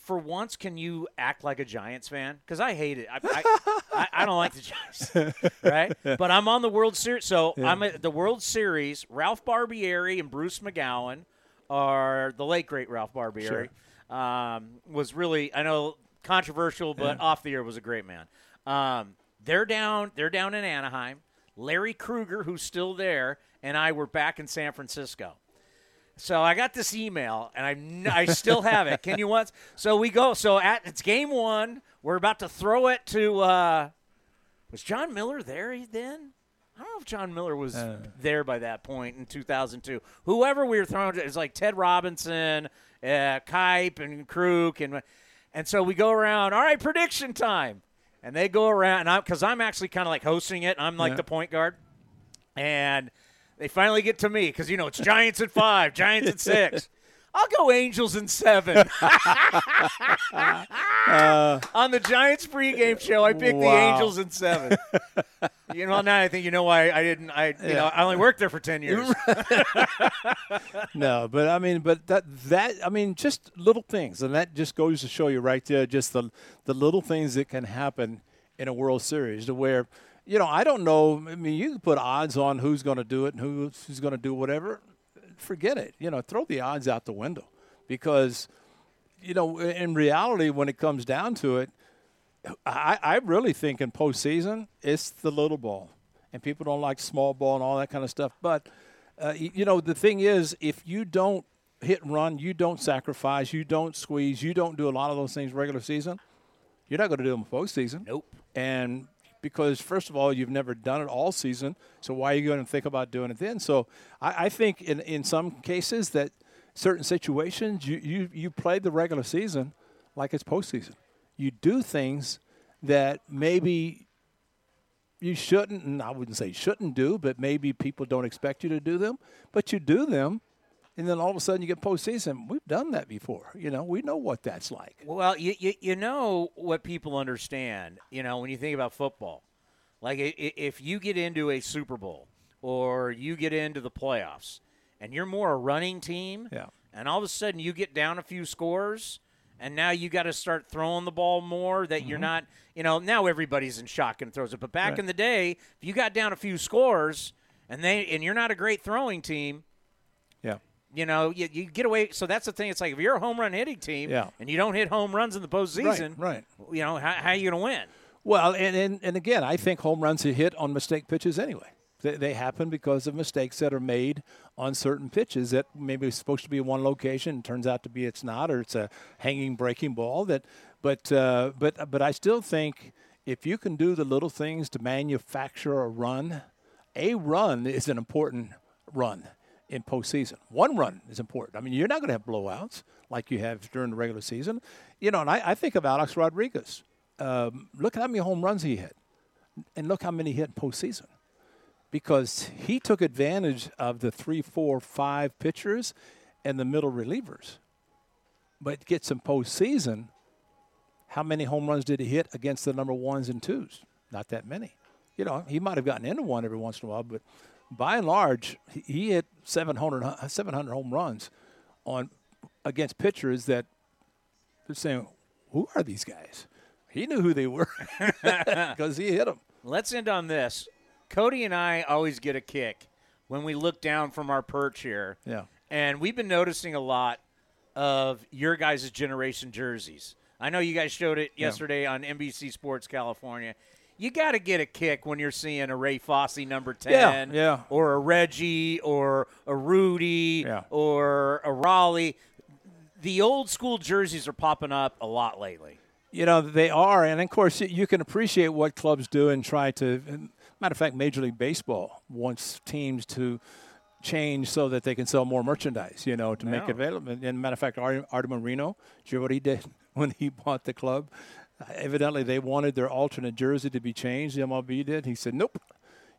"For once, can you act like a Giants fan? Because I hate it. I, I, I, I don't like the Giants, (laughs) right? But I'm on the World Series, so I'm at the World Series. Ralph Barbieri and Bruce McGowan are the late great Ralph Barbieri. Um, was really I know controversial, but off the air was a great man. Um, they're down. They're down in Anaheim. Larry Krueger, who's still there, and I were back in San Francisco. So I got this email, and I I still have it. Can you once? So we go. So at it's game one. We're about to throw it to. Uh, was Jon Miller there then? I don't know if Jon Miller was there by that point in 2002. Whoever we were throwing to, it was like Ted Robinson, uh, Kuip, and Kruk, and and so we go around. All right, prediction time, and they go around, and I'm because I'm actually kind of like hosting it. I'm like Yeah. the point guard, and they finally get to me because you know it's Giants at five, Giants at (laughs) six. I'll go Angels in seven. (laughs) Uh, on the Giants pregame show, I picked the Angels in seven. (laughs) you know, now I think you know why I didn't. I you know I only worked there for ten years. (laughs) no, but I mean, but that that I mean, just little things, and that just goes to show you right there, just the the little things that can happen in a World Series, to where, you know, I don't know. I mean, you can put odds on who's going to do it and who's who's going to do whatever. Forget it. You know, throw the odds out the window, because, you know, in reality, when it comes down to it, I, I really think in postseason it's the little ball, and people don't like small ball and all that kind of stuff. But uh, you know, the thing is, if you don't hit and run, you don't sacrifice, you don't squeeze, you don't do a lot of those things regular season, you're not going to do them in postseason. Nope. And because first of all, you've never done it all season, so why are you going to think about doing it then? So I, I think in in some cases that certain situations you, you you play the regular season like it's postseason. You do things that maybe you shouldn't, and I wouldn't say shouldn't do, but maybe people don't expect you to do them, but you do them, and then all of a sudden you get postseason. We've done that before. You know, we know what that's like. Well, you, you you know what people understand. You know when you think about football, like if you get into a Super Bowl or you get into the playoffs, and you're more a running team, Yeah. and all of a sudden you get down a few scores, and now you got to start throwing the ball more. That you're mm-hmm. not, you know, now everybody's in shotgun throws it. But back Right. in the day, if you got down a few scores, and they and you're not a great throwing team. You know, you, you get away. So that's the thing. It's like if you're a home run hitting team Yeah. and you don't hit home runs in the postseason, right. you know, how, how are you going to win? Well, and, and, and again, I think home runs are hit on mistake pitches anyway. They, they happen because of mistakes that are made on certain pitches that maybe supposed to be in one location, and turns out to be it's not, or it's a hanging breaking ball. That, but uh, but but I still think if you can do the little things to manufacture a run, a run is an important run in postseason. One run is important. I mean, you're not going to have blowouts like you have during the regular season. You know, and I, I think of Alex Rodriguez. Um, look at how many home runs he hit, and look how many he hit in postseason. Because he took advantage of the three, four, five pitchers and the middle relievers. But gets in postseason, how many home runs did he hit against the number ones and twos? Not that many. You know, he might have gotten into one every once in a while, but by and large, he- hit 700, 700 home runs on against pitchers that they're saying, "Who are these guys?" He knew who they were (laughs) because he hit them. Let's end on this. Cody and I always get a kick when we look down from our perch here. Yeah. And we've been noticing a lot of your guys' generation jerseys. I know you guys showed it yesterday on NBC Sports California. You got to get a kick when you're seeing a Ray Fosse number 10 yeah. or a Reggie or a Rudy Yeah. or a Rollie. The old school jerseys are popping up a lot lately. You know they are, and of course you- can appreciate what clubs do and try to. and Matter of fact, Major League Baseball wants teams to change so that they can sell more merchandise, you know, to make Yeah. it available. And matter of fact, Art- Arte Moreno, you what he did (laughs) when he bought the club? Evidently, they wanted their alternate jersey to be changed. The MLB did. He said, nope.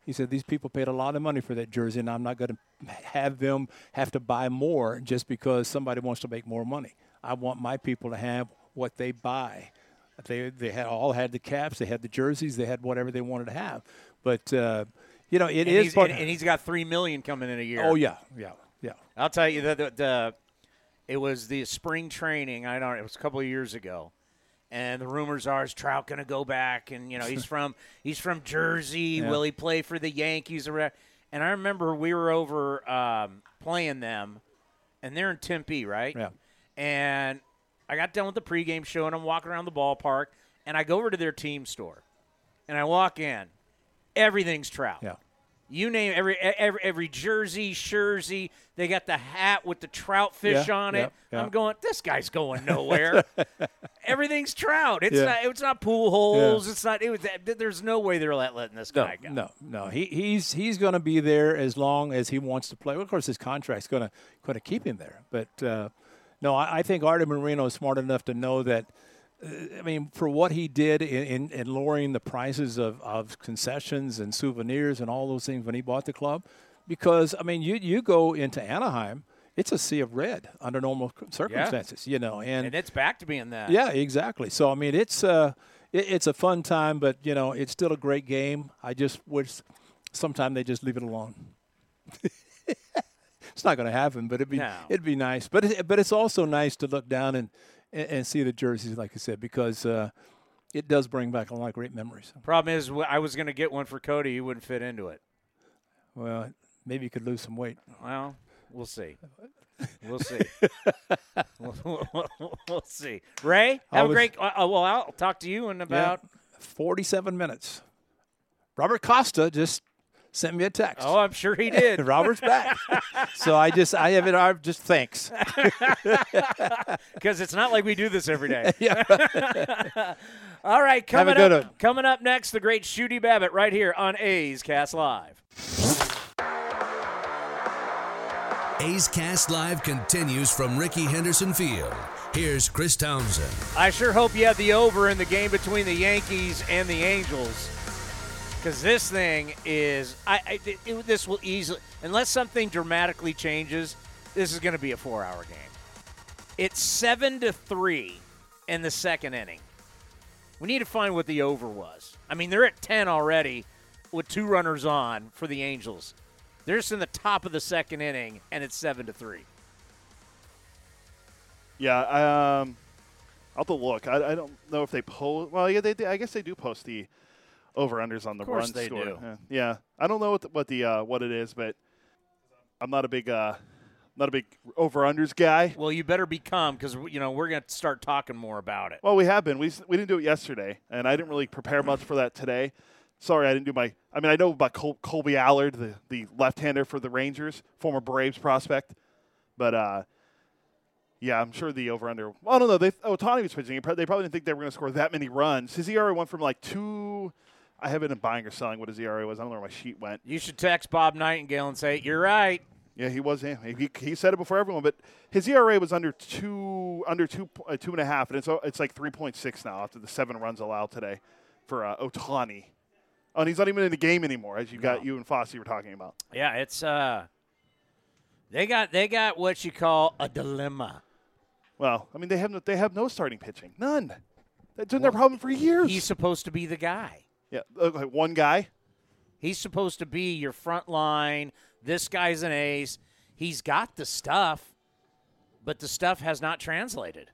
He said, these people paid a lot of money for that jersey, and I'm not going to have them have to buy more just because somebody wants to make more money. I want my people to have what they buy. They, they had all had the caps, they had the jerseys, they had whatever they wanted to have. But, uh, you know, it and, is he's, and, and he's got three million coming in a year. Oh, yeah, yeah, yeah. I'll tell you that the, the it was the spring training. I don't. It was a couple of years ago, and the rumors are is Trout going to go back, and you know he's (laughs) from he's from Jersey. Yeah. Will he play for the Yankees or? And I remember we were over um, playing them, and they're in Tempe, right? Yeah. And I got done with the pregame show, and I'm walking around the ballpark, and I go over to their team store, and I walk in, everything's Trout. Yeah. You name every every every jersey, jersey. They got the hat with the trout fish Yeah, on it. yeah, yeah. I'm going. This guy's going (laughs) nowhere. Everything's trout. It's not. It's not Pujols. It's not. It was. There's no way they're letting this No, guy go. no, no. He, he's he's going to be there as long as he wants to play. Of course, his contract's going to going to keep him there. But uh, no, I, I think Arte Moreno is smart enough to know that. I mean, for what he did in, in, in lowering the prices of, of concessions and souvenirs and all those things when he bought the club, because I mean, you you go into Anaheim, it's a sea of red under normal circumstances, you know, and And it's back to being that. yeah, exactly. So I mean, it's uh, it, it's a fun time, but you know, it's still a great game. I just wish sometime they just leave it alone. (laughs) it's not going to happen, but it'd be No. it'd be nice. But it, but it's also nice to look down and and, and see the jerseys, like I said, because uh, it does bring back a lot of great memories. Problem is, I was going to get one for Cody. He wouldn't fit into it. Well, maybe you could lose some weight. Well, we'll see. (laughs) We'll see. we'll, (laughs) we'll- we'll see. Ray, have a great. Uh, uh, well, I'll talk to you in about. Forty-seven minutes. Robert Costa just sent me a text. Oh, I'm sure he did. (laughs) Robert's back. so I just I have it. I just thanks. (laughs) Because it's not like we do this every day. (laughs) yeah. All right, coming up, one. coming up next, the great Shooty Babitt right here on A's Cast Live. A's Cast Live continues from Rickey Henderson Field. Here's Chris Townsend. I sure hope you had the over in the game between the Yankees and the Angels, because this thing is. I, I it- it- this will easily, unless something dramatically changes, this is going to be a four-hour game. It's seven to three in the second inning. We need to find what the over was. I mean, they're at ten already, with two runners on for the Angels. They're just in the top of the second inning, and it's seven to three. Yeah, um, I'll have to look. I, I don't know if they post. Well, yeah, they, they- I guess they do post the over unders on the run they score. do. Yeah. Yeah. I don't know what the, what the uh, what it is, but I'm not a big uh, not a big over unders guy. Well, you better become because you know we're going to start talking more about it. Well, we have been. We we didn't do it yesterday, and I didn't really prepare much for that today. Sorry, I didn't do my. I mean, I know about Col- Kolby Allard, the the left-hander for the Rangers, former Braves prospect, but uh, yeah, I'm sure the over/under. Well, I don't know. They Ohtani was pitching. They probably didn't think they were going to score that many runs. His ERA went from like two. I haven't been buying or selling what his ERA was. I don't know where my sheet went. You should text Bob Nightingale and say you're right. Yeah, he was. He, he said it before everyone, but his ERA was under two, under two, uh, two and a half, and it's it's like three point six now after the seven runs allowed today for uh, Ohtani. Oh, and he's not even in the game anymore, as you got you and Fosse were talking about. Yeah, it's uh, they got they got what you call a dilemma. Well, I mean they have no, they have no starting pitching, none. That's been their problem for years. He's supposed to be the guy. Yeah, okay, one guy. He's supposed to be your front line. This guy's an ace. He's got the stuff, but the stuff has not translated.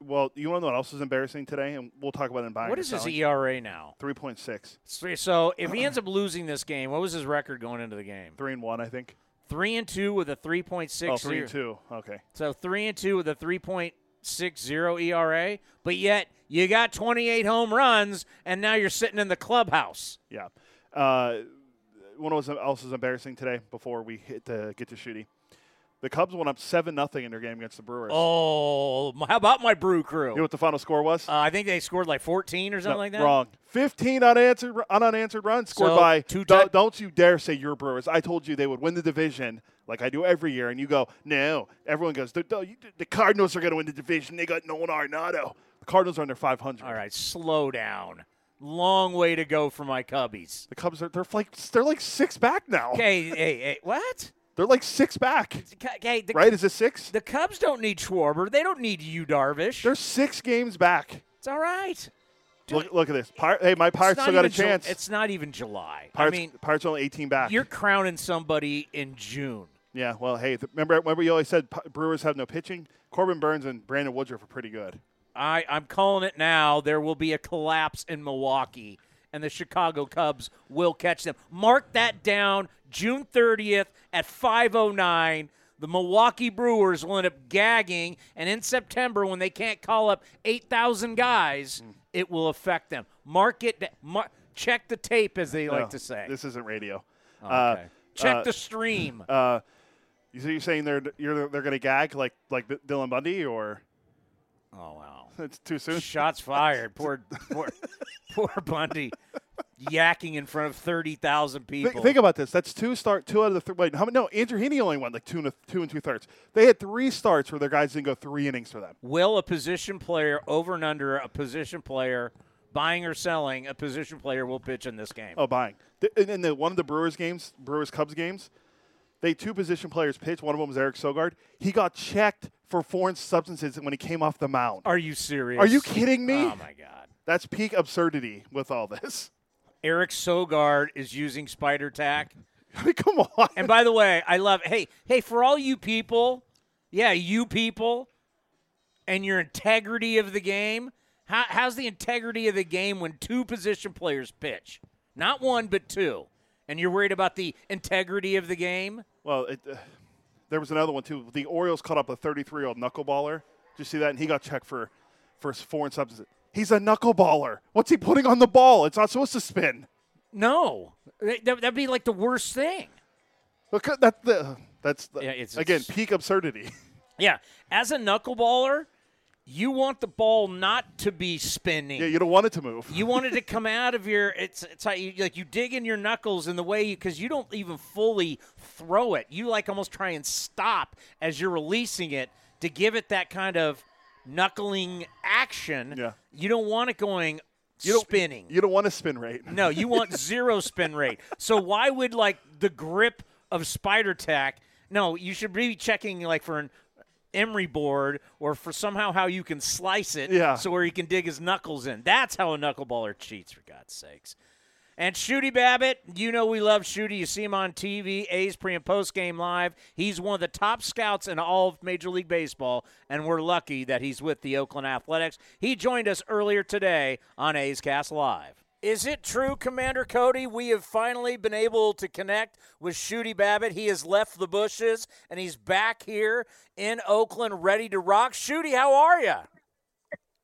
Well, you want to know what else is embarrassing today, and we'll talk about it in buying. What is his ERA now? Three point six, So if he ends up losing this game, what was his record going into the game? three and one, I think. Three and two with a three point Oh, six. three and two. Okay. So three and two with a three point six zero ERA, but yet you got twenty eight home runs, and now you're sitting in the clubhouse. Yeah. Uh, what was else is embarrassing today before we hit to get to shooty? The Cubs went up seven nothing in their game against the Brewers. Oh, how about my Brew Crew? You know what the final score was? Uh, I think they scored like fourteen or something No, like that. Wrong. Fifteen unanswered unanswered runs scored So, by. two don't, don't you dare say your Brewers. I told you they would win the division like I do every year, and you go, no. Everyone goes, the, the, the Cardinals are going to win the division. They got Nolan Arenado. The Cardinals are under 500. All right, slow down. Long way to go for my Cubbies. The Cubs are they're like they're like six back now. Okay, hey, hey, what? They're like six back. Okay, the, right? Is it six? The Cubs don't need Schwarber. They don't need you, Darvish. They're six games back. It's all right. Look, look at this. Pir- hey, my Pirates still got a Ju- chance. it's not even July. Pirates, I mean, Pirates only 18 back. you're crowning somebody in June. Yeah, well, hey, th- remember, remember you always said P- Brewers have no pitching? Corbin Burnes and Brandon Woodruff are pretty good. I, I'm calling it now. There will be a collapse in Milwaukee, and the Chicago Cubs will catch them. Mark that down. June 30th at 5:09. The Milwaukee Brewers will end up gagging, and in September, when they can't call up 8,000 guys, it will affect them. Mark it. Mar- check the tape, as they like to say. This isn't radio. Oh, Uh, check uh, the stream. (clears throat) Uh, you so you're saying they're you're, they're going to gag like like Dylan Bundy or oh wow, (laughs) that's too soon. Shots fired. Poor, poor, poor Bundy, yakking in front of thirty thousand people. Think, think about this. That's two start two out of the three. Wait, how many? No, Andrew Heaney only won like two and a, two and two thirds. They had three starts where their guys didn't go three innings for them. Will a position player over and under a position player buying or selling a position player will pitch in this game? Oh, buying. In, the one of the Brewers games, Brewers Cubs games, they two position players pitch. One of them was Eric Sogard. He got checked for foreign substances when he came off the mound. Are you serious? Are you kidding me? Oh my god. That's peak absurdity with all this. (laughs) Eric Sogard is using spider tack. (laughs) I mean, come on. And by the way, I love hey, hey, for all you people, yeah, you people and your integrity of the game, how, how's the integrity of the game when two position players pitch? Not one, but two. And you're worried about the integrity of the game? Well, it, uh, there was another one too. The Orioles caught up a 33-year-old knuckleballer. Did you see that? And he got checked for for foreign substance. He's a knuckleballer. What's he putting on the ball? It's not supposed to spin. No. That, that'd be like the worst thing. Look, at that the that's the, Yeah, it's- again it's- peak absurdity. (laughs) Yeah. As a knuckleballer, you want the ball not to be spinning. yeah, you don't want it to move. You want it to come out of your. It's it's like you, like you dig in your knuckles in the way you. because you don't even fully throw it. You like almost try and stop as you're releasing it to give it that kind of knuckling action. Yeah. You don't want it going You don't, spinning. You don't want a spin rate. (laughs) No, you want zero spin rate. So why would like the grip of Spider Tack? No, you should be checking like for an emery board or for somehow how you can slice it Yeah. so where he can dig his knuckles in. That's how a knuckleballer cheats, for God's sakes. And Shooty Babitt, you know we love Shooty. You see him on TV, A's pre and post game live. He's one of the top scouts in all of Major League Baseball, and we're lucky that he's with the Oakland Athletics. He joined us earlier today on A's Cast Live. Is it true, Commander Cody? We have finally been able to connect with Shooty Babitt. He has left the bushes and he's back here in Oakland, ready to rock. Shooty, how are you?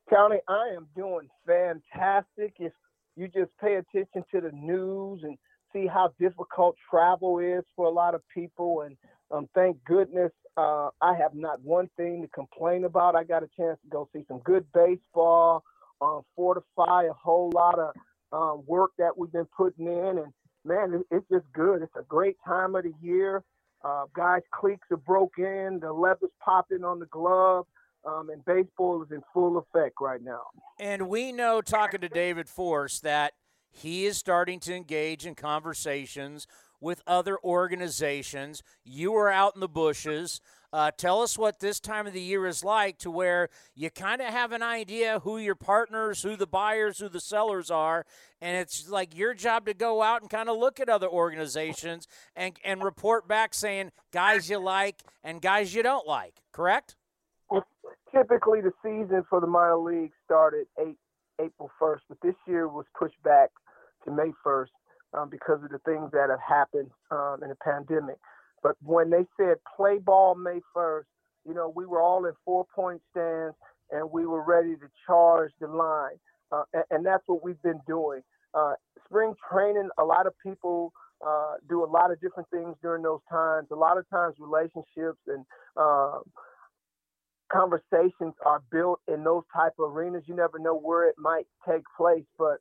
County, I am doing fantastic. If you just pay attention to the news and see how difficult travel is for a lot of people, and um, thank goodness uh, I have not one thing to complain about. I got a chance to go see some good baseball, um, fortify a whole lot of um, work that we've been putting in, and man, it's just good. It's a great time of the year. Uh, guys' cleats are broken, the leather's popping on the glove um, and baseball is in full effect right now. And we know, talking to David Forst, that he is starting to engage in conversations with other organizations. You are out in the bushes. Uh, tell us what this time of the year is like to where you kind of have an idea who your partners, who the buyers, who the sellers are. And it's like your job to go out and kind of look at other organizations and, and report back saying guys you like and guys you don't like, correct? Typically, the season for the minor league started eight, April 1st, but this year was pushed back to May 1st um, because of the things that have happened um, in the pandemic. But when they said play ball May 1st, you know, we were all in four point stands and we were ready to charge the line. Uh, and, and, that's what we've been doing. Uh, spring training, a lot of people uh, do a lot of different things during those times. A lot of times, relationships and um, conversations are built in those type of arenas. You never know where it might take place, but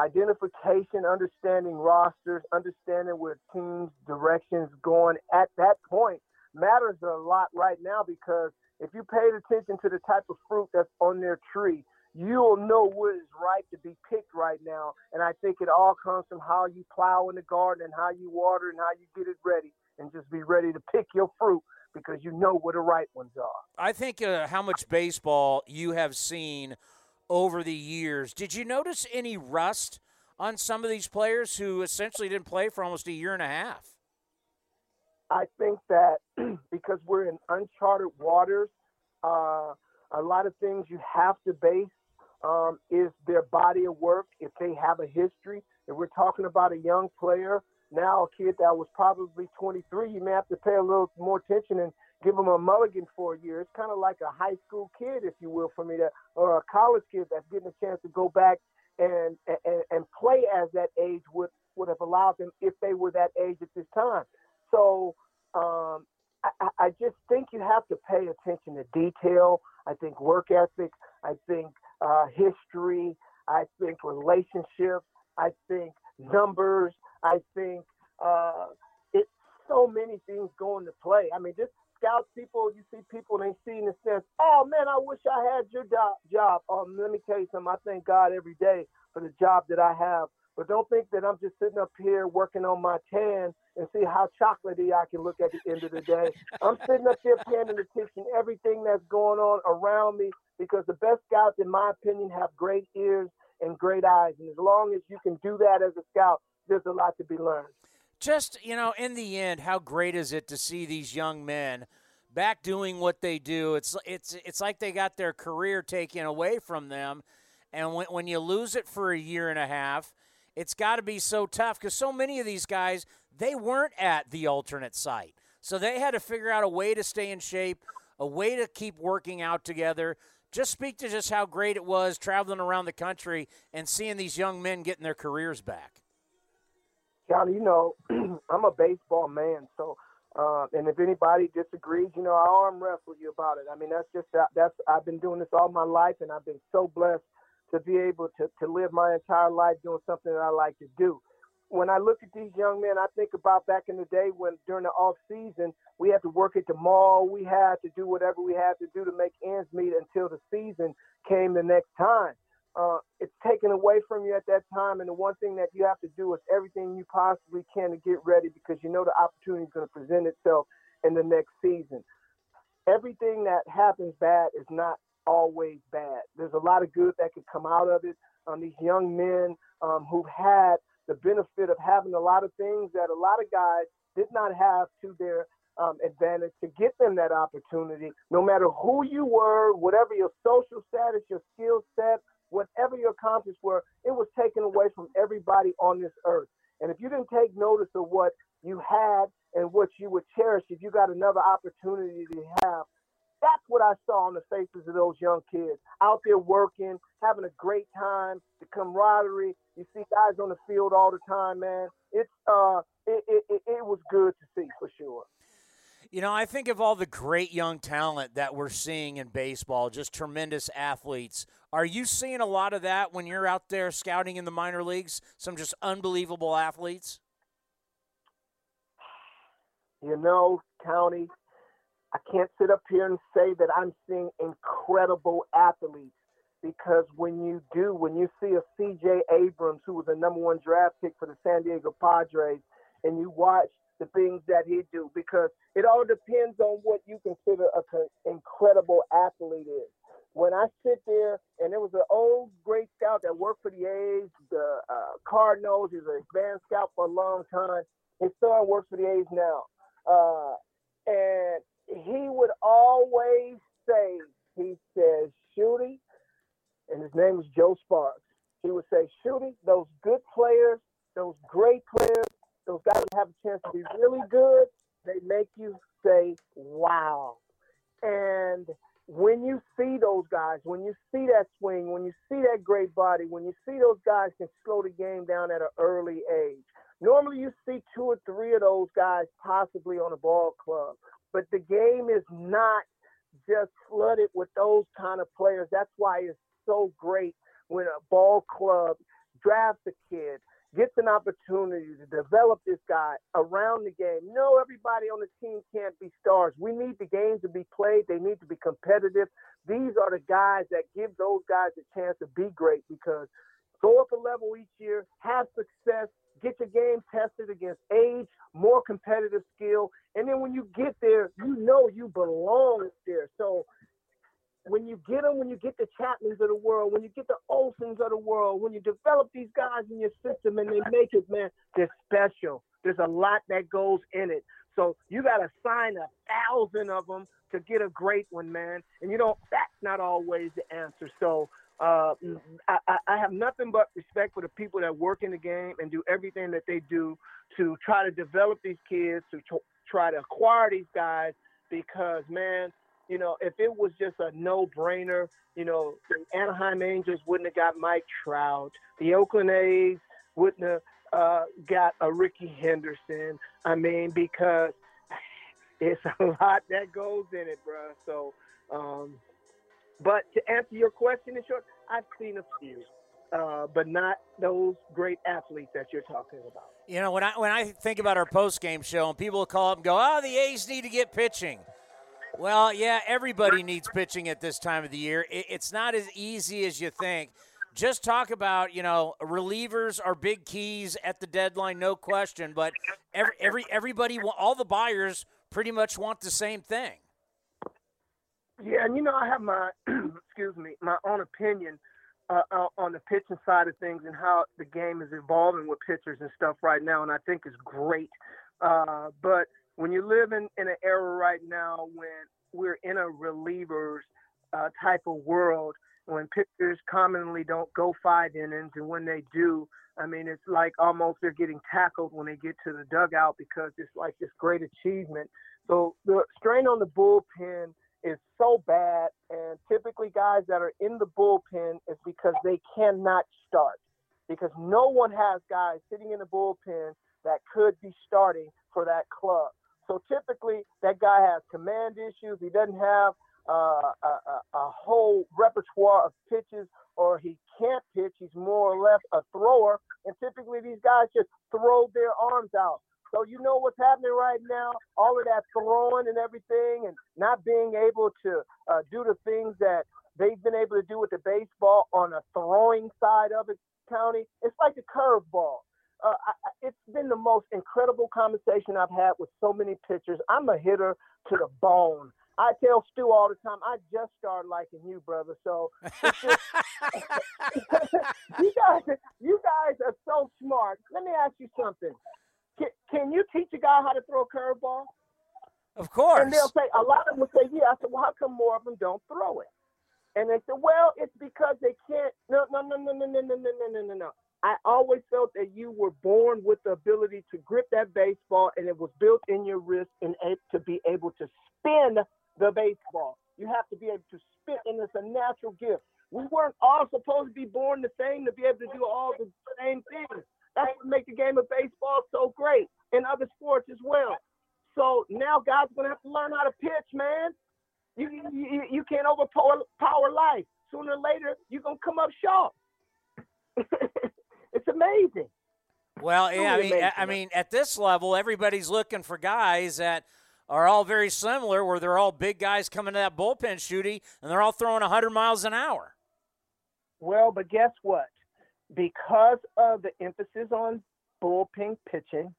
identification, understanding rosters, understanding where teams' directions going at that point matters a lot right now because if you paid attention to the type of fruit that's on their tree, you'll know what is ripe to be picked right now. And I think it all comes from how you plow in the garden and how you water and how you get it ready and just be ready to pick your fruit because you know where the right ones are. I think uh, how much baseball you have seen over the years. Did you notice any rust on some of these players who essentially didn't play for almost a year and a half? I think that (clears throat) because we're in uncharted waters, uh, a lot of things you have to base um, is their body of work. If they have a history, if we're talking about a young player, now a kid that was probably 23, you may have to pay a little more attention and give them a mulligan for a year. It's kind of like a high school kid, if you will, for me or a college kid that's getting a chance to go back and and, and play as that age would would have allowed them if they were that age at this time. So um, I, I just think you have to pay attention to detail. I think work ethic. I think uh, history. I think relationships. I think numbers. I think uh, it's so many things going to play. I mean, just scout people. You see people and they see in the sense, oh man, I wish I had your job. Job. Um, let me tell you something. I thank God every day for the job that I have. But don't think that I'm just sitting up here working on my tan and see how chocolatey I can look at the end of the day. I'm sitting up here paying attention everything that's going on around me because the best scouts, in my opinion, have great ears and great eyes. And as long as you can do that as a scout, there's a lot to be learned. Just, you know, in the end, how great is it to see these young men back doing what they do? It's it's it's like they got their career taken away from them. And when, when you lose it for a year and a half, it's got to be so tough because so many of these guys they weren't at the alternate site so they had to figure out a way to stay in shape a way to keep working out together just speak to just how great it was traveling around the country and seeing these young men getting their careers back Johnny, you know, (clears throat) I'm a baseball man, so uh, and if anybody disagrees, you know, I arm wrestle you about it. I mean, that's just that's I've been doing this all my life, and I've been so blessed to be able to, to live my entire life doing something that I like to do. When I look at these young men, I think about back in the day when during the off season we had to work at the mall, we had to do whatever we had to do to make ends meet until the season came the next time. Uh, it's taken away from you at that time, and the one thing that you have to do is everything you possibly can to get ready because you know the opportunity is going to present itself in the next season. Everything that happens bad is not always bad. There's a lot of good that could come out of it. Um, these young men um, who've had the benefit of having a lot of things that a lot of guys did not have to their um, advantage to get them that opportunity. No matter who you were, whatever your social status, your skill set, whatever your accomplishments were, it was taken away from everybody on this earth. And if you didn't take notice of what you had and what you would cherish, if you got another opportunity to have, that's what I saw on the faces of those young kids out there working, having a great time, the camaraderie. You see guys on the field all the time, man. It's uh, it, it, it, it was good to see for sure. You know, I think of all the great young talent that we're seeing in baseball, just tremendous athletes. Are you seeing a lot of that when you're out there scouting in the minor leagues? Some just unbelievable athletes? You know, County, I can't sit up here and say that I'm seeing incredible athletes because when you do, when you see a CJ Abrams, who was a number one draft pick for the San Diego Padres, and you watch the things that he do, because it all depends on what you consider an incredible athlete is. When I sit there, and there was an old great scout that worked for the A's, the uh, Cardinals, he was an advanced scout for a long time. His son works for the A's now. Uh, and he would always say, he says, Shooty, and his name was Joe Sparks. He would say, Shooty, those good players, those great players, those guys have a chance to be really good, they make you say, wow. And when you see those guys, when you see that swing, when you see that great body, when you see those guys can slow the game down at an early age, normally you see two or three of those guys possibly on a ball club. But the game is not just flooded with those kind of players. That's why it's so great when a ball club drafts a kid, gets an opportunity to develop this guy around the game. No, everybody on the team can't be stars. We need the games to be played. They need to be competitive. These are the guys that give those guys a chance to be great because go up a level each year, have success, get your game tested against age, more competitive skill, and then when you get there, you know you belong there. So when you get them, when you get the Chapmans of the world, when you get the Olsons of the world, when you develop these guys in your system and they make it, man, they're special. There's a lot that goes in it. So you got to sign a thousand of them to get a great one, man. And you don't. That's not always the answer. So uh, I, I have nothing but respect for the people that work in the game and do everything that they do to try to develop these kids, to try to acquire these guys. Because man, you know, if it was just a no-brainer, you know, the Anaheim Angels wouldn't have got Mike Trout. The Oakland A's wouldn't have uh, got a Rickey Henderson. I mean, because (laughs) it's a lot that goes in it, bro. So, um, but to answer your question in short, I've seen a few, uh, but not those great athletes that you're talking about. You know, when I when I think about our post game show and people call up and go, "Oh, the A's need to get pitching." Well, yeah, everybody needs pitching at this time of the year. It's not as easy as you think. Just talk about, you know, relievers are big keys at the deadline, no question. But every, every everybody, all the buyers, pretty much want the same thing. Yeah, and you know, I have my (clears throat) excuse me, my own opinion uh, uh, on the pitching side of things and how the game is evolving with pitchers and stuff right now, and I think it's great. Uh, but when you live in, in an era right now when we're in a relievers uh, type of world, when pitchers commonly don't go five innings, and when they do, I mean, it's like almost they're getting tackled when they get to the dugout because it's like this great achievement. So the strain on the bullpen is so bad, and typically guys that are in the bullpen is because they cannot start because no one has guys sitting in the bullpen that could be starting for that club. So typically, that guy has command issues. He doesn't have uh, a, a, a, whole repertoire of pitches, or he can't pitch. He's more or less a thrower. And typically, these guys just throw their arms out. So you know what's happening right now? All of that throwing and everything, and not being able to uh, do the things that they've been able to do with the baseball on a throwing side of it, County. It's like the curveball uh, it's been the most incredible conversation I've had with so many pitchers. I'm a hitter to the bone. I tell Stu all the time, I just started liking you, brother. So just, you guys, you guys are so smart. Let me ask you something. Can, can you teach a guy how to throw a curveball? Of course. And they'll say, a lot of them will say, yeah. I said, well, how come more of them don't throw it? And they said, well, it's because they can't. No, no, no, no, no, no, no, no, no, no, no. I always felt that you were born with the ability to grip that baseball and it was built in your wrist and to be able to spin the baseball. You have to be able to spin, and it's a natural gift. We weren't all supposed to be born the same to be able to do all the same things. That's what makes the game of baseball so great, and other sports as well. So now guys are gonna have to learn how to pitch, man. You you, you can't overpower power life. Sooner or later, you're gonna come up short. (laughs) It's amazing. Well, yeah, I mean, amazing. I mean, at this level, everybody's looking for guys that are all very similar, where they're all big guys coming to that bullpen shooting, and they're all throwing 100 miles an hour. Well, but guess what? Because of the emphasis on bullpen pitching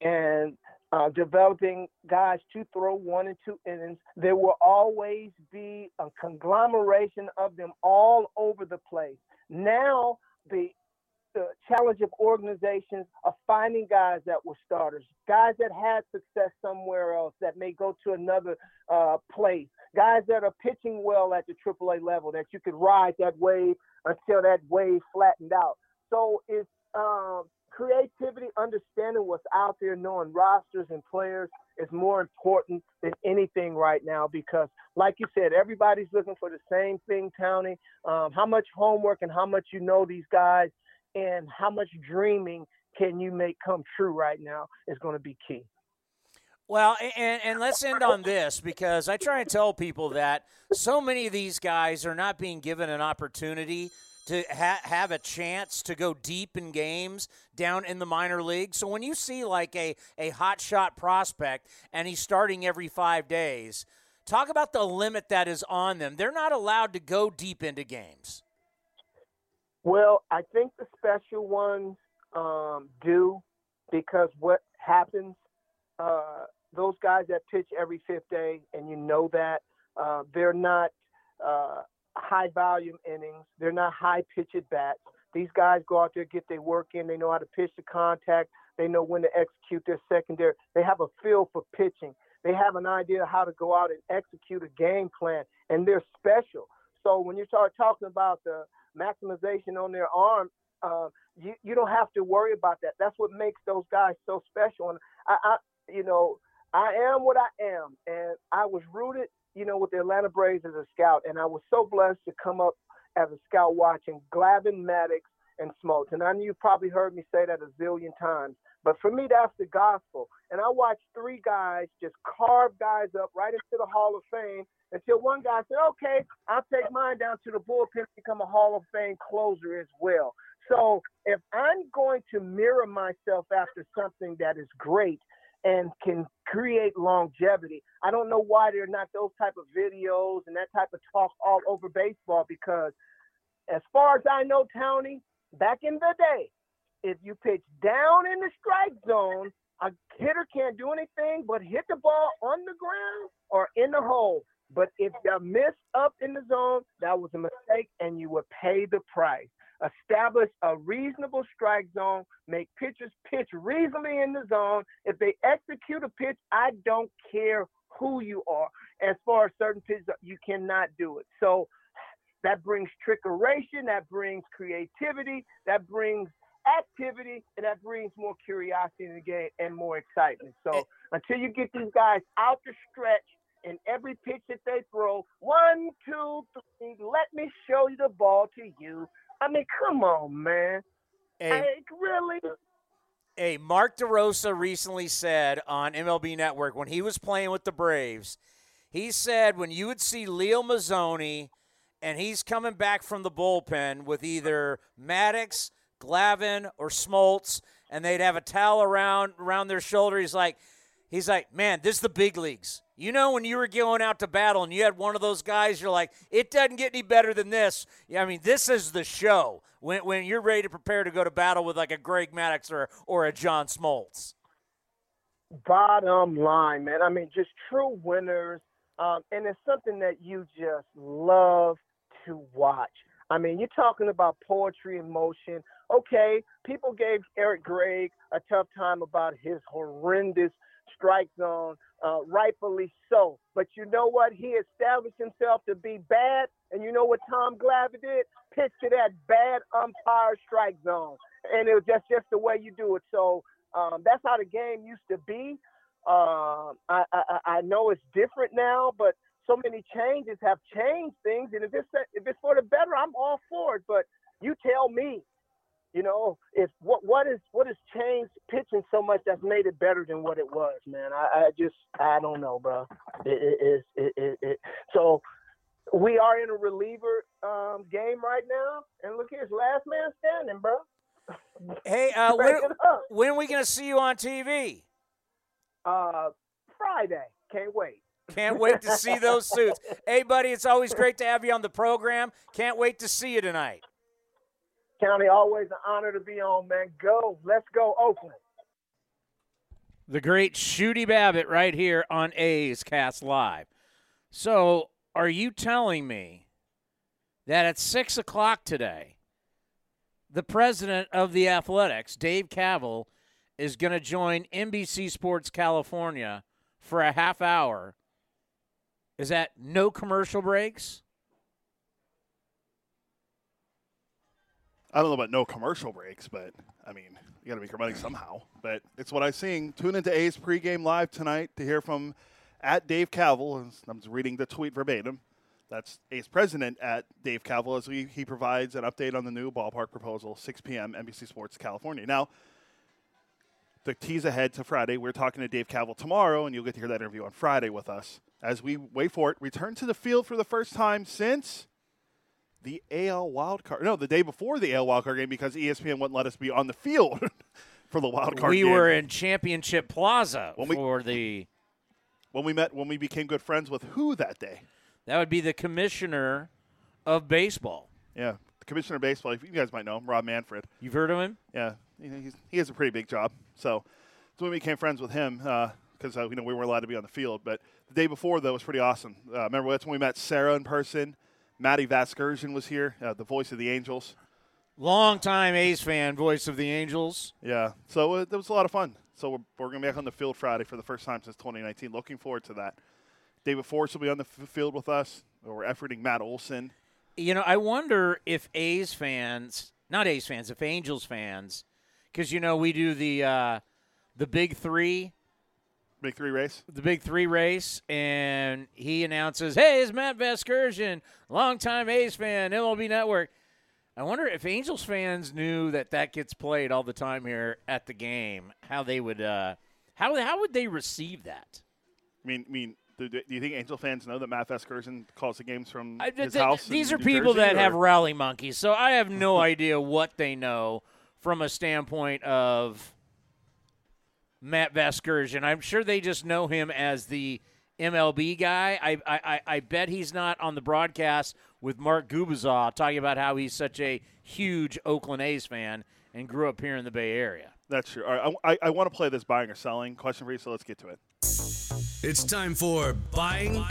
and uh, developing guys to throw one and two innings, there will always be a conglomeration of them all over the place. Now, the the challenge of organizations of finding guys that were starters, guys that had success somewhere else that may go to another uh, place, guys that are pitching well at the AAA level that you could ride that wave until that wave flattened out. So it's um, creativity, understanding what's out there, knowing rosters and players is more important than anything right now because, like you said, everybody's looking for the same thing, Townie. Um, how much homework and how much you know these guys and how much dreaming can you make come true right now is going to be key. Well, and, and let's end on this because I try and tell people that so many of these guys are not being given an opportunity to ha- have a chance to go deep in games down in the minor league. So when you see like a, a hot shot prospect and he's starting every five days, talk about the limit that is on them. They're not allowed to go deep into games. Well, I think the special ones um, do because what happens, uh, those guys that pitch every fifth day, and you know that, uh, they're not uh, high volume innings. They're not high pitch at bats. These guys go out there, get their work in. They know how to pitch the contact. They know when to execute their secondary. They have a feel for pitching. They have an idea how to go out and execute a game plan, and they're special. So when you start talking about the maximization on their arm, uh, you you don't have to worry about that. That's what makes those guys so special. And I, I you know, I am what I am, and I was rooted you know, with the Atlanta Braves as a scout, and I was so blessed to come up as a scout watching Glavine, Maddux, and Smoltz. And I know you probably heard me say that a zillion times, but for me, that's the gospel. And I watched three guys just carve guys up right into the Hall of Fame until one guy said, okay, I'll take mine down to the bullpen to become a Hall of Fame closer as well. So if I'm going to mirror myself after something that is great, and can create longevity. I don't know why there are not those type of videos and that type of talk all over baseball because as far as I know, Tony, back in the day, if you pitch down in the strike zone, a hitter can't do anything but hit the ball on the ground or in the hole. But if you miss up in the zone, that was a mistake and you would pay the price establish a reasonable strike zone, make pitchers pitch reasonably in the zone. If they execute a pitch, I don't care who you are. As far as certain pitches, you cannot do it. So that brings trickeration, that brings creativity, that brings activity, and that brings more curiosity in the game and more excitement. So eh. until you get these guys out the stretch in every pitch that they throw, one, two, three, let me show you the ball to you. I mean, come on, man. Hey, hey really? Hey, Mark DeRosa recently said on MLB Network when he was playing with the Braves, he said when you would see Leo Mazzone and he's coming back from the bullpen with either Maddux, Glavine, or Smoltz, and they'd have a towel around around their shoulder. He's like, he's like, man, this is the big leagues. You know, when you were going out to battle and you had one of those guys, you're like, it doesn't get any better than this. Yeah, I mean, this is the show when, when you're ready to prepare to go to battle with like a Greg Maddux or, or a John Smoltz. Bottom line, man. I mean, just true winners. Um, and it's something that you just love to watch. I mean, you're talking about poetry in motion. Okay, people gave Eric Gregg a tough time about his horrendous strike zone uh, rightfully so. But you know what? He established himself to be bad, and you know what Tom Glavine did? Pitched to that bad umpire strike zone, and it was just just the way you do it. So um, that's how the game used to be. Uh, I, I, I know it's different now, but so many changes have changed things, and if it's if it's for the better, I'm all for it. But you tell me, you know, if what what is what has changed pitching so much that's made it better than what it was, man. I, I just I don't know, bro. It is it, it, it, so we are in a reliever um, game right now, and look here's last man standing, bro. Hey, uh, (laughs) when, when are we gonna see you on TV? Uh, Friday. Can't wait. Can't wait to see those suits. (laughs) hey, buddy, it's always great to have you on the program. Can't wait to see you tonight. County, always an honor to be on, man. Go. Let's go, Oakland. The great Shooty Babitt right here on A's Cast Live. So, are you telling me that at 6 o'clock today, the president of the Athletics, Dave Kaval, is going to join NBC Sports California for a half hour? Is that no commercial breaks? I don't know about no commercial breaks, but I mean, you got to make your money somehow. But it's what I'm seeing. Tune into A's pregame live tonight to hear from at Dave Kaval. I'm just reading the tweet verbatim. That's A's president at Dave Kaval as he, he provides an update on the new ballpark proposal, 6 p.m. NBC Sports California. Now, the tease ahead to Friday. We're talking to Dave Kaval tomorrow, and you'll get to hear that interview on Friday with us as we wait for it. Return to the field for the first time since the AL wild card. No, the day before the AL wild card game because ESPN wouldn't let us be on the field (laughs) for the wild card we game. were in Championship Plaza When we- for the. when we met when we became good friends with who that day. That would be the commissioner of baseball. Yeah, the commissioner of baseball. You guys might know him, Rob Manfred. You've heard of him? Yeah, he has a pretty big job. So, so when we became friends with him, because uh, you know we weren't allowed to be on the field. But the day before though was pretty awesome. Uh, remember that's when we met Sarah in person. Matty Vasgersian was here, uh, the voice of the Angels. Longtime A's fan, voice of the Angels. Yeah, so uh, it was a lot of fun. So we're, we're going to be back on the field Friday for the first time since 2019. Looking forward to that. David Forst will be on the f- field with us. We're efforting Matt Olson. You know, I wonder if A's fans, not A's fans, if Angels fans, because you know we do the uh, the big three, Big three race. the big three race, and he announces, "Hey, it's Matt Vasgersian, longtime A's fan, MLB Network." I wonder if Angels fans knew that that gets played all the time here at the game, how they would, uh, how how would they receive that? I mean, I mean, do, do you think Angel fans know that Matt Vasgersian calls the games from I- his th- house? These are New people Jersey, that have rally monkeys, so I have no (laughs) idea what they know from a standpoint of Matt Vasgersian. I'm sure they just know him as the MLB guy. I I, I, I bet he's not on the broadcast with Mark Gubicza talking about how he's such a huge Oakland A's fan and grew up here in the Bay Area. That's true. All right, I, I, I want to play this buying or selling question for you, so let's get to it. It's time for buying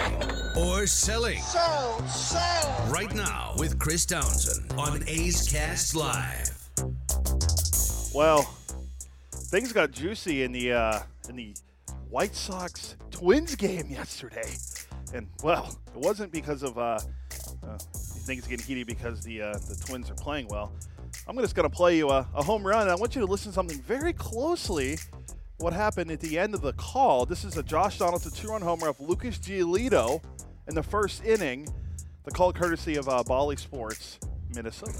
or selling. Sell, sell. Right now with Chris Townsend on A's Cast Live. Well, things got juicy in the uh, in the White Sox Twins game yesterday, and well, it wasn't because of uh, uh, things getting heated because the uh, the Twins are playing well. I'm just going to play you a, a home run. And I want you to listen to something very closely. What happened at the end of the call? This is a Josh Donaldson two-run homer of Lucas Giolito in the first inning. The call courtesy of uh, Bally Sports, Minnesota.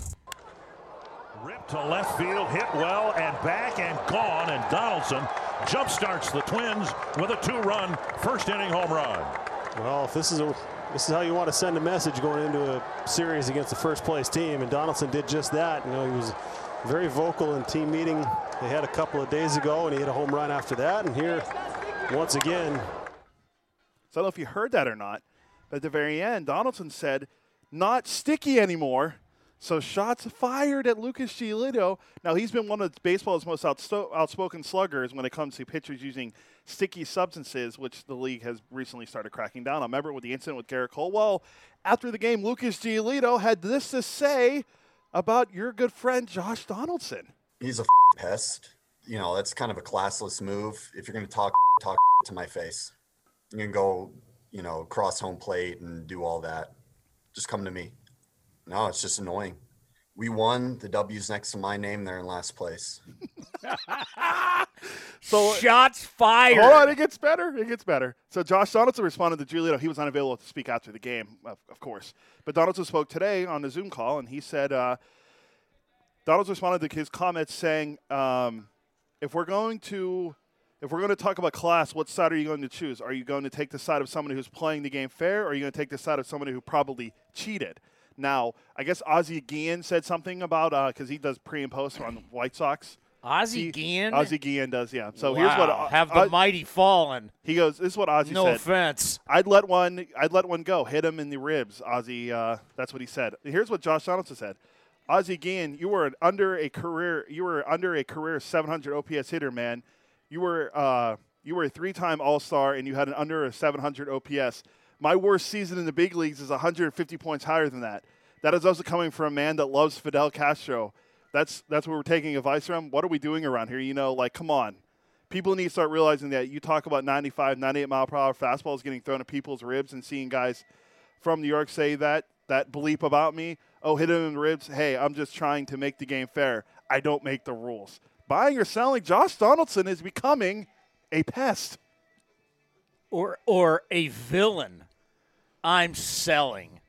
Ripped to left field, hit well, and back and gone. And Donaldson jumpstarts the Twins with a two-run first inning home run. Well, if this is a this is how you want to send a message going into a series against the first place team, and Donaldson did just that. You know, he was very vocal in team meeting they had a couple of days ago, and he hit a home run after that. And here, once again, So I don't know if you heard that or not, but at the very end, Donaldson said, not sticky anymore. So shots fired at Lucas Giolito. Now, he's been one of baseball's most outsto- outspoken sluggers when it comes to pitchers using sticky substances, which the league has recently started cracking down on. Remember with the incident with Gerrit Cole? Well, after the game, Lucas Giolito had this to say about your good friend Josh Donaldson. he's a pest. You know, that's kind of a classless move. If you're going to talk, talk to my face. You can go, you know, cross home plate and do all that. Just come to me. No, it's just annoying. We won. The W's next to my name. They're in last place. (laughs) So Shots fired. Hold on, it gets better. It gets better. So Josh Donaldson responded to Giolito. He was unavailable to speak after the game, of, of course. But Donaldson spoke today on the Zoom call, and he said uh, Donaldson responded to his comments saying, um, "If we're going to, if we're going to talk about class, what side are you going to choose? Are you going to take the side of somebody who's playing the game fair, or are you going to take the side of somebody who probably cheated?" Now, I guess Ozzie Guillen said something about because he does pre and post on the (clears throat) White Sox. Ozzie He- Guillen? Ozzie Guillen does, yeah. So here's what Wow, uh, have the uh, mighty fallen. he goes, "This is what Ozzie No said." No offense. I'd let one. I'd let one go. Hit him in the ribs, Ozzie. Uh, that's what he said. Here's what Josh Donaldson said. Ozzie Guillen, you were an under a career. You were under a career 700 OPS hitter, man. You were uh, you were a three-time All-Star, and you had an under a 700 OPS. My worst season in the big leagues is 150 points higher than that. That is also coming from a man that loves Fidel Castro. That's that's where we're taking advice from. What are we doing around here? You know, like, come on. People need to start realizing that you talk about 95, 98 mile per hour fastballs getting thrown at people's ribs and seeing guys from New York say that that bleep about me. Oh, hit him in the ribs. Hey, I'm just trying to make the game fair. I don't make the rules. Buying or selling, Josh Donaldson is becoming a pest. Or or a villain. I'm selling.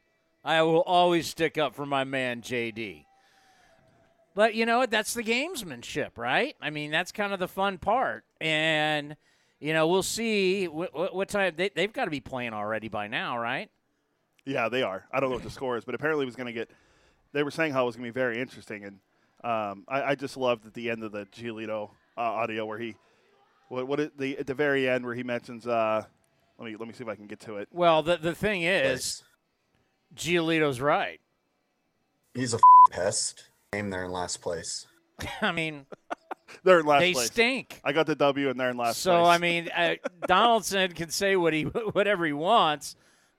I will always stick up for my man JD. But you know what? That's the gamesmanship, right? I mean, that's kind of the fun part. And you know, we'll see what, what, time they, they've got to be playing already by now, right? Yeah, they are. I don't know what the score is, but apparently it was going to get they were saying how it was going to be very interesting, and um, I, I just loved at the end of the Giolito uh, audio where he, what, what the at the very end where he mentions. Uh, let me let me see if I can get to it. Well, the the thing is, Giolito's right. He's a pest. Aim there in last place. (laughs) I mean, (laughs) they're in last they place. stink. I got the W, and they're in last place. So place. I mean, uh, (laughs) Donaldson can say what he whatever he wants.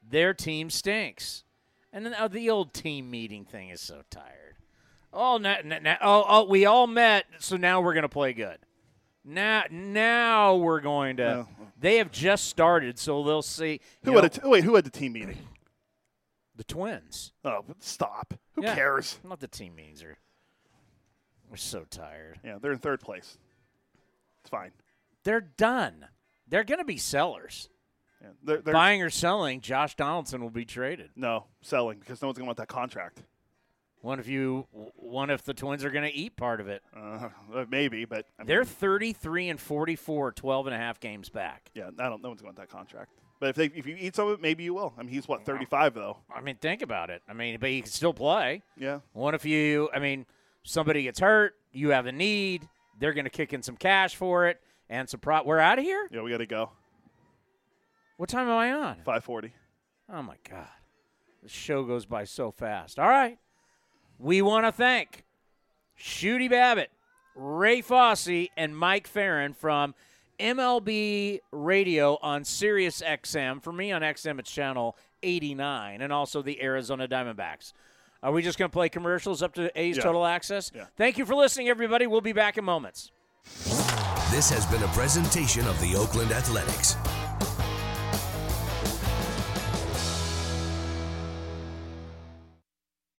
Their team stinks, and then uh, the old team meeting thing is so tired. Oh, now, now, oh, oh, we all met, so now we're gonna play good. Now, now we're going to. Uh. They have just started, so they'll see. who had know, a t- wait? Who had the team meeting? the Twins? Oh, stop! Who Yeah. cares? Not the team meetings are. We're so tired. Yeah, they're in third place. It's fine. They're done. They're going to be sellers. Yeah, they're, they're Buying or selling, Josh Donaldson will be traded. no selling because no one's gonna want that contract. What if you? one if the Twins are going to eat part of it? Uh, maybe, but I mean, They're 33 and 44, 12 and a half games back. yeah, I don't. No one's going to that contract. But if they if you eat some of it, maybe you will. I mean, he's what thirty five though. I mean, think about it. I mean, but you can still play. Yeah. One if you? I mean, somebody gets hurt, you have a need, they're going to kick in some cash for it, and some pro. We're out of here. Yeah, we got to go. What time am I on? Five forty. Oh my God. The show goes by so fast. All right. We want to thank Shooty Babitt, Ray Fosse, and Mike Ferrin from MLB Radio on Sirius XM. For me on XM, it's channel 89, and also the Arizona Diamondbacks. Are we just going to play commercials up to A's Yeah. Total Access? Yeah. Thank you for listening, everybody. We'll be back in moments. This has been a presentation of the Oakland Athletics.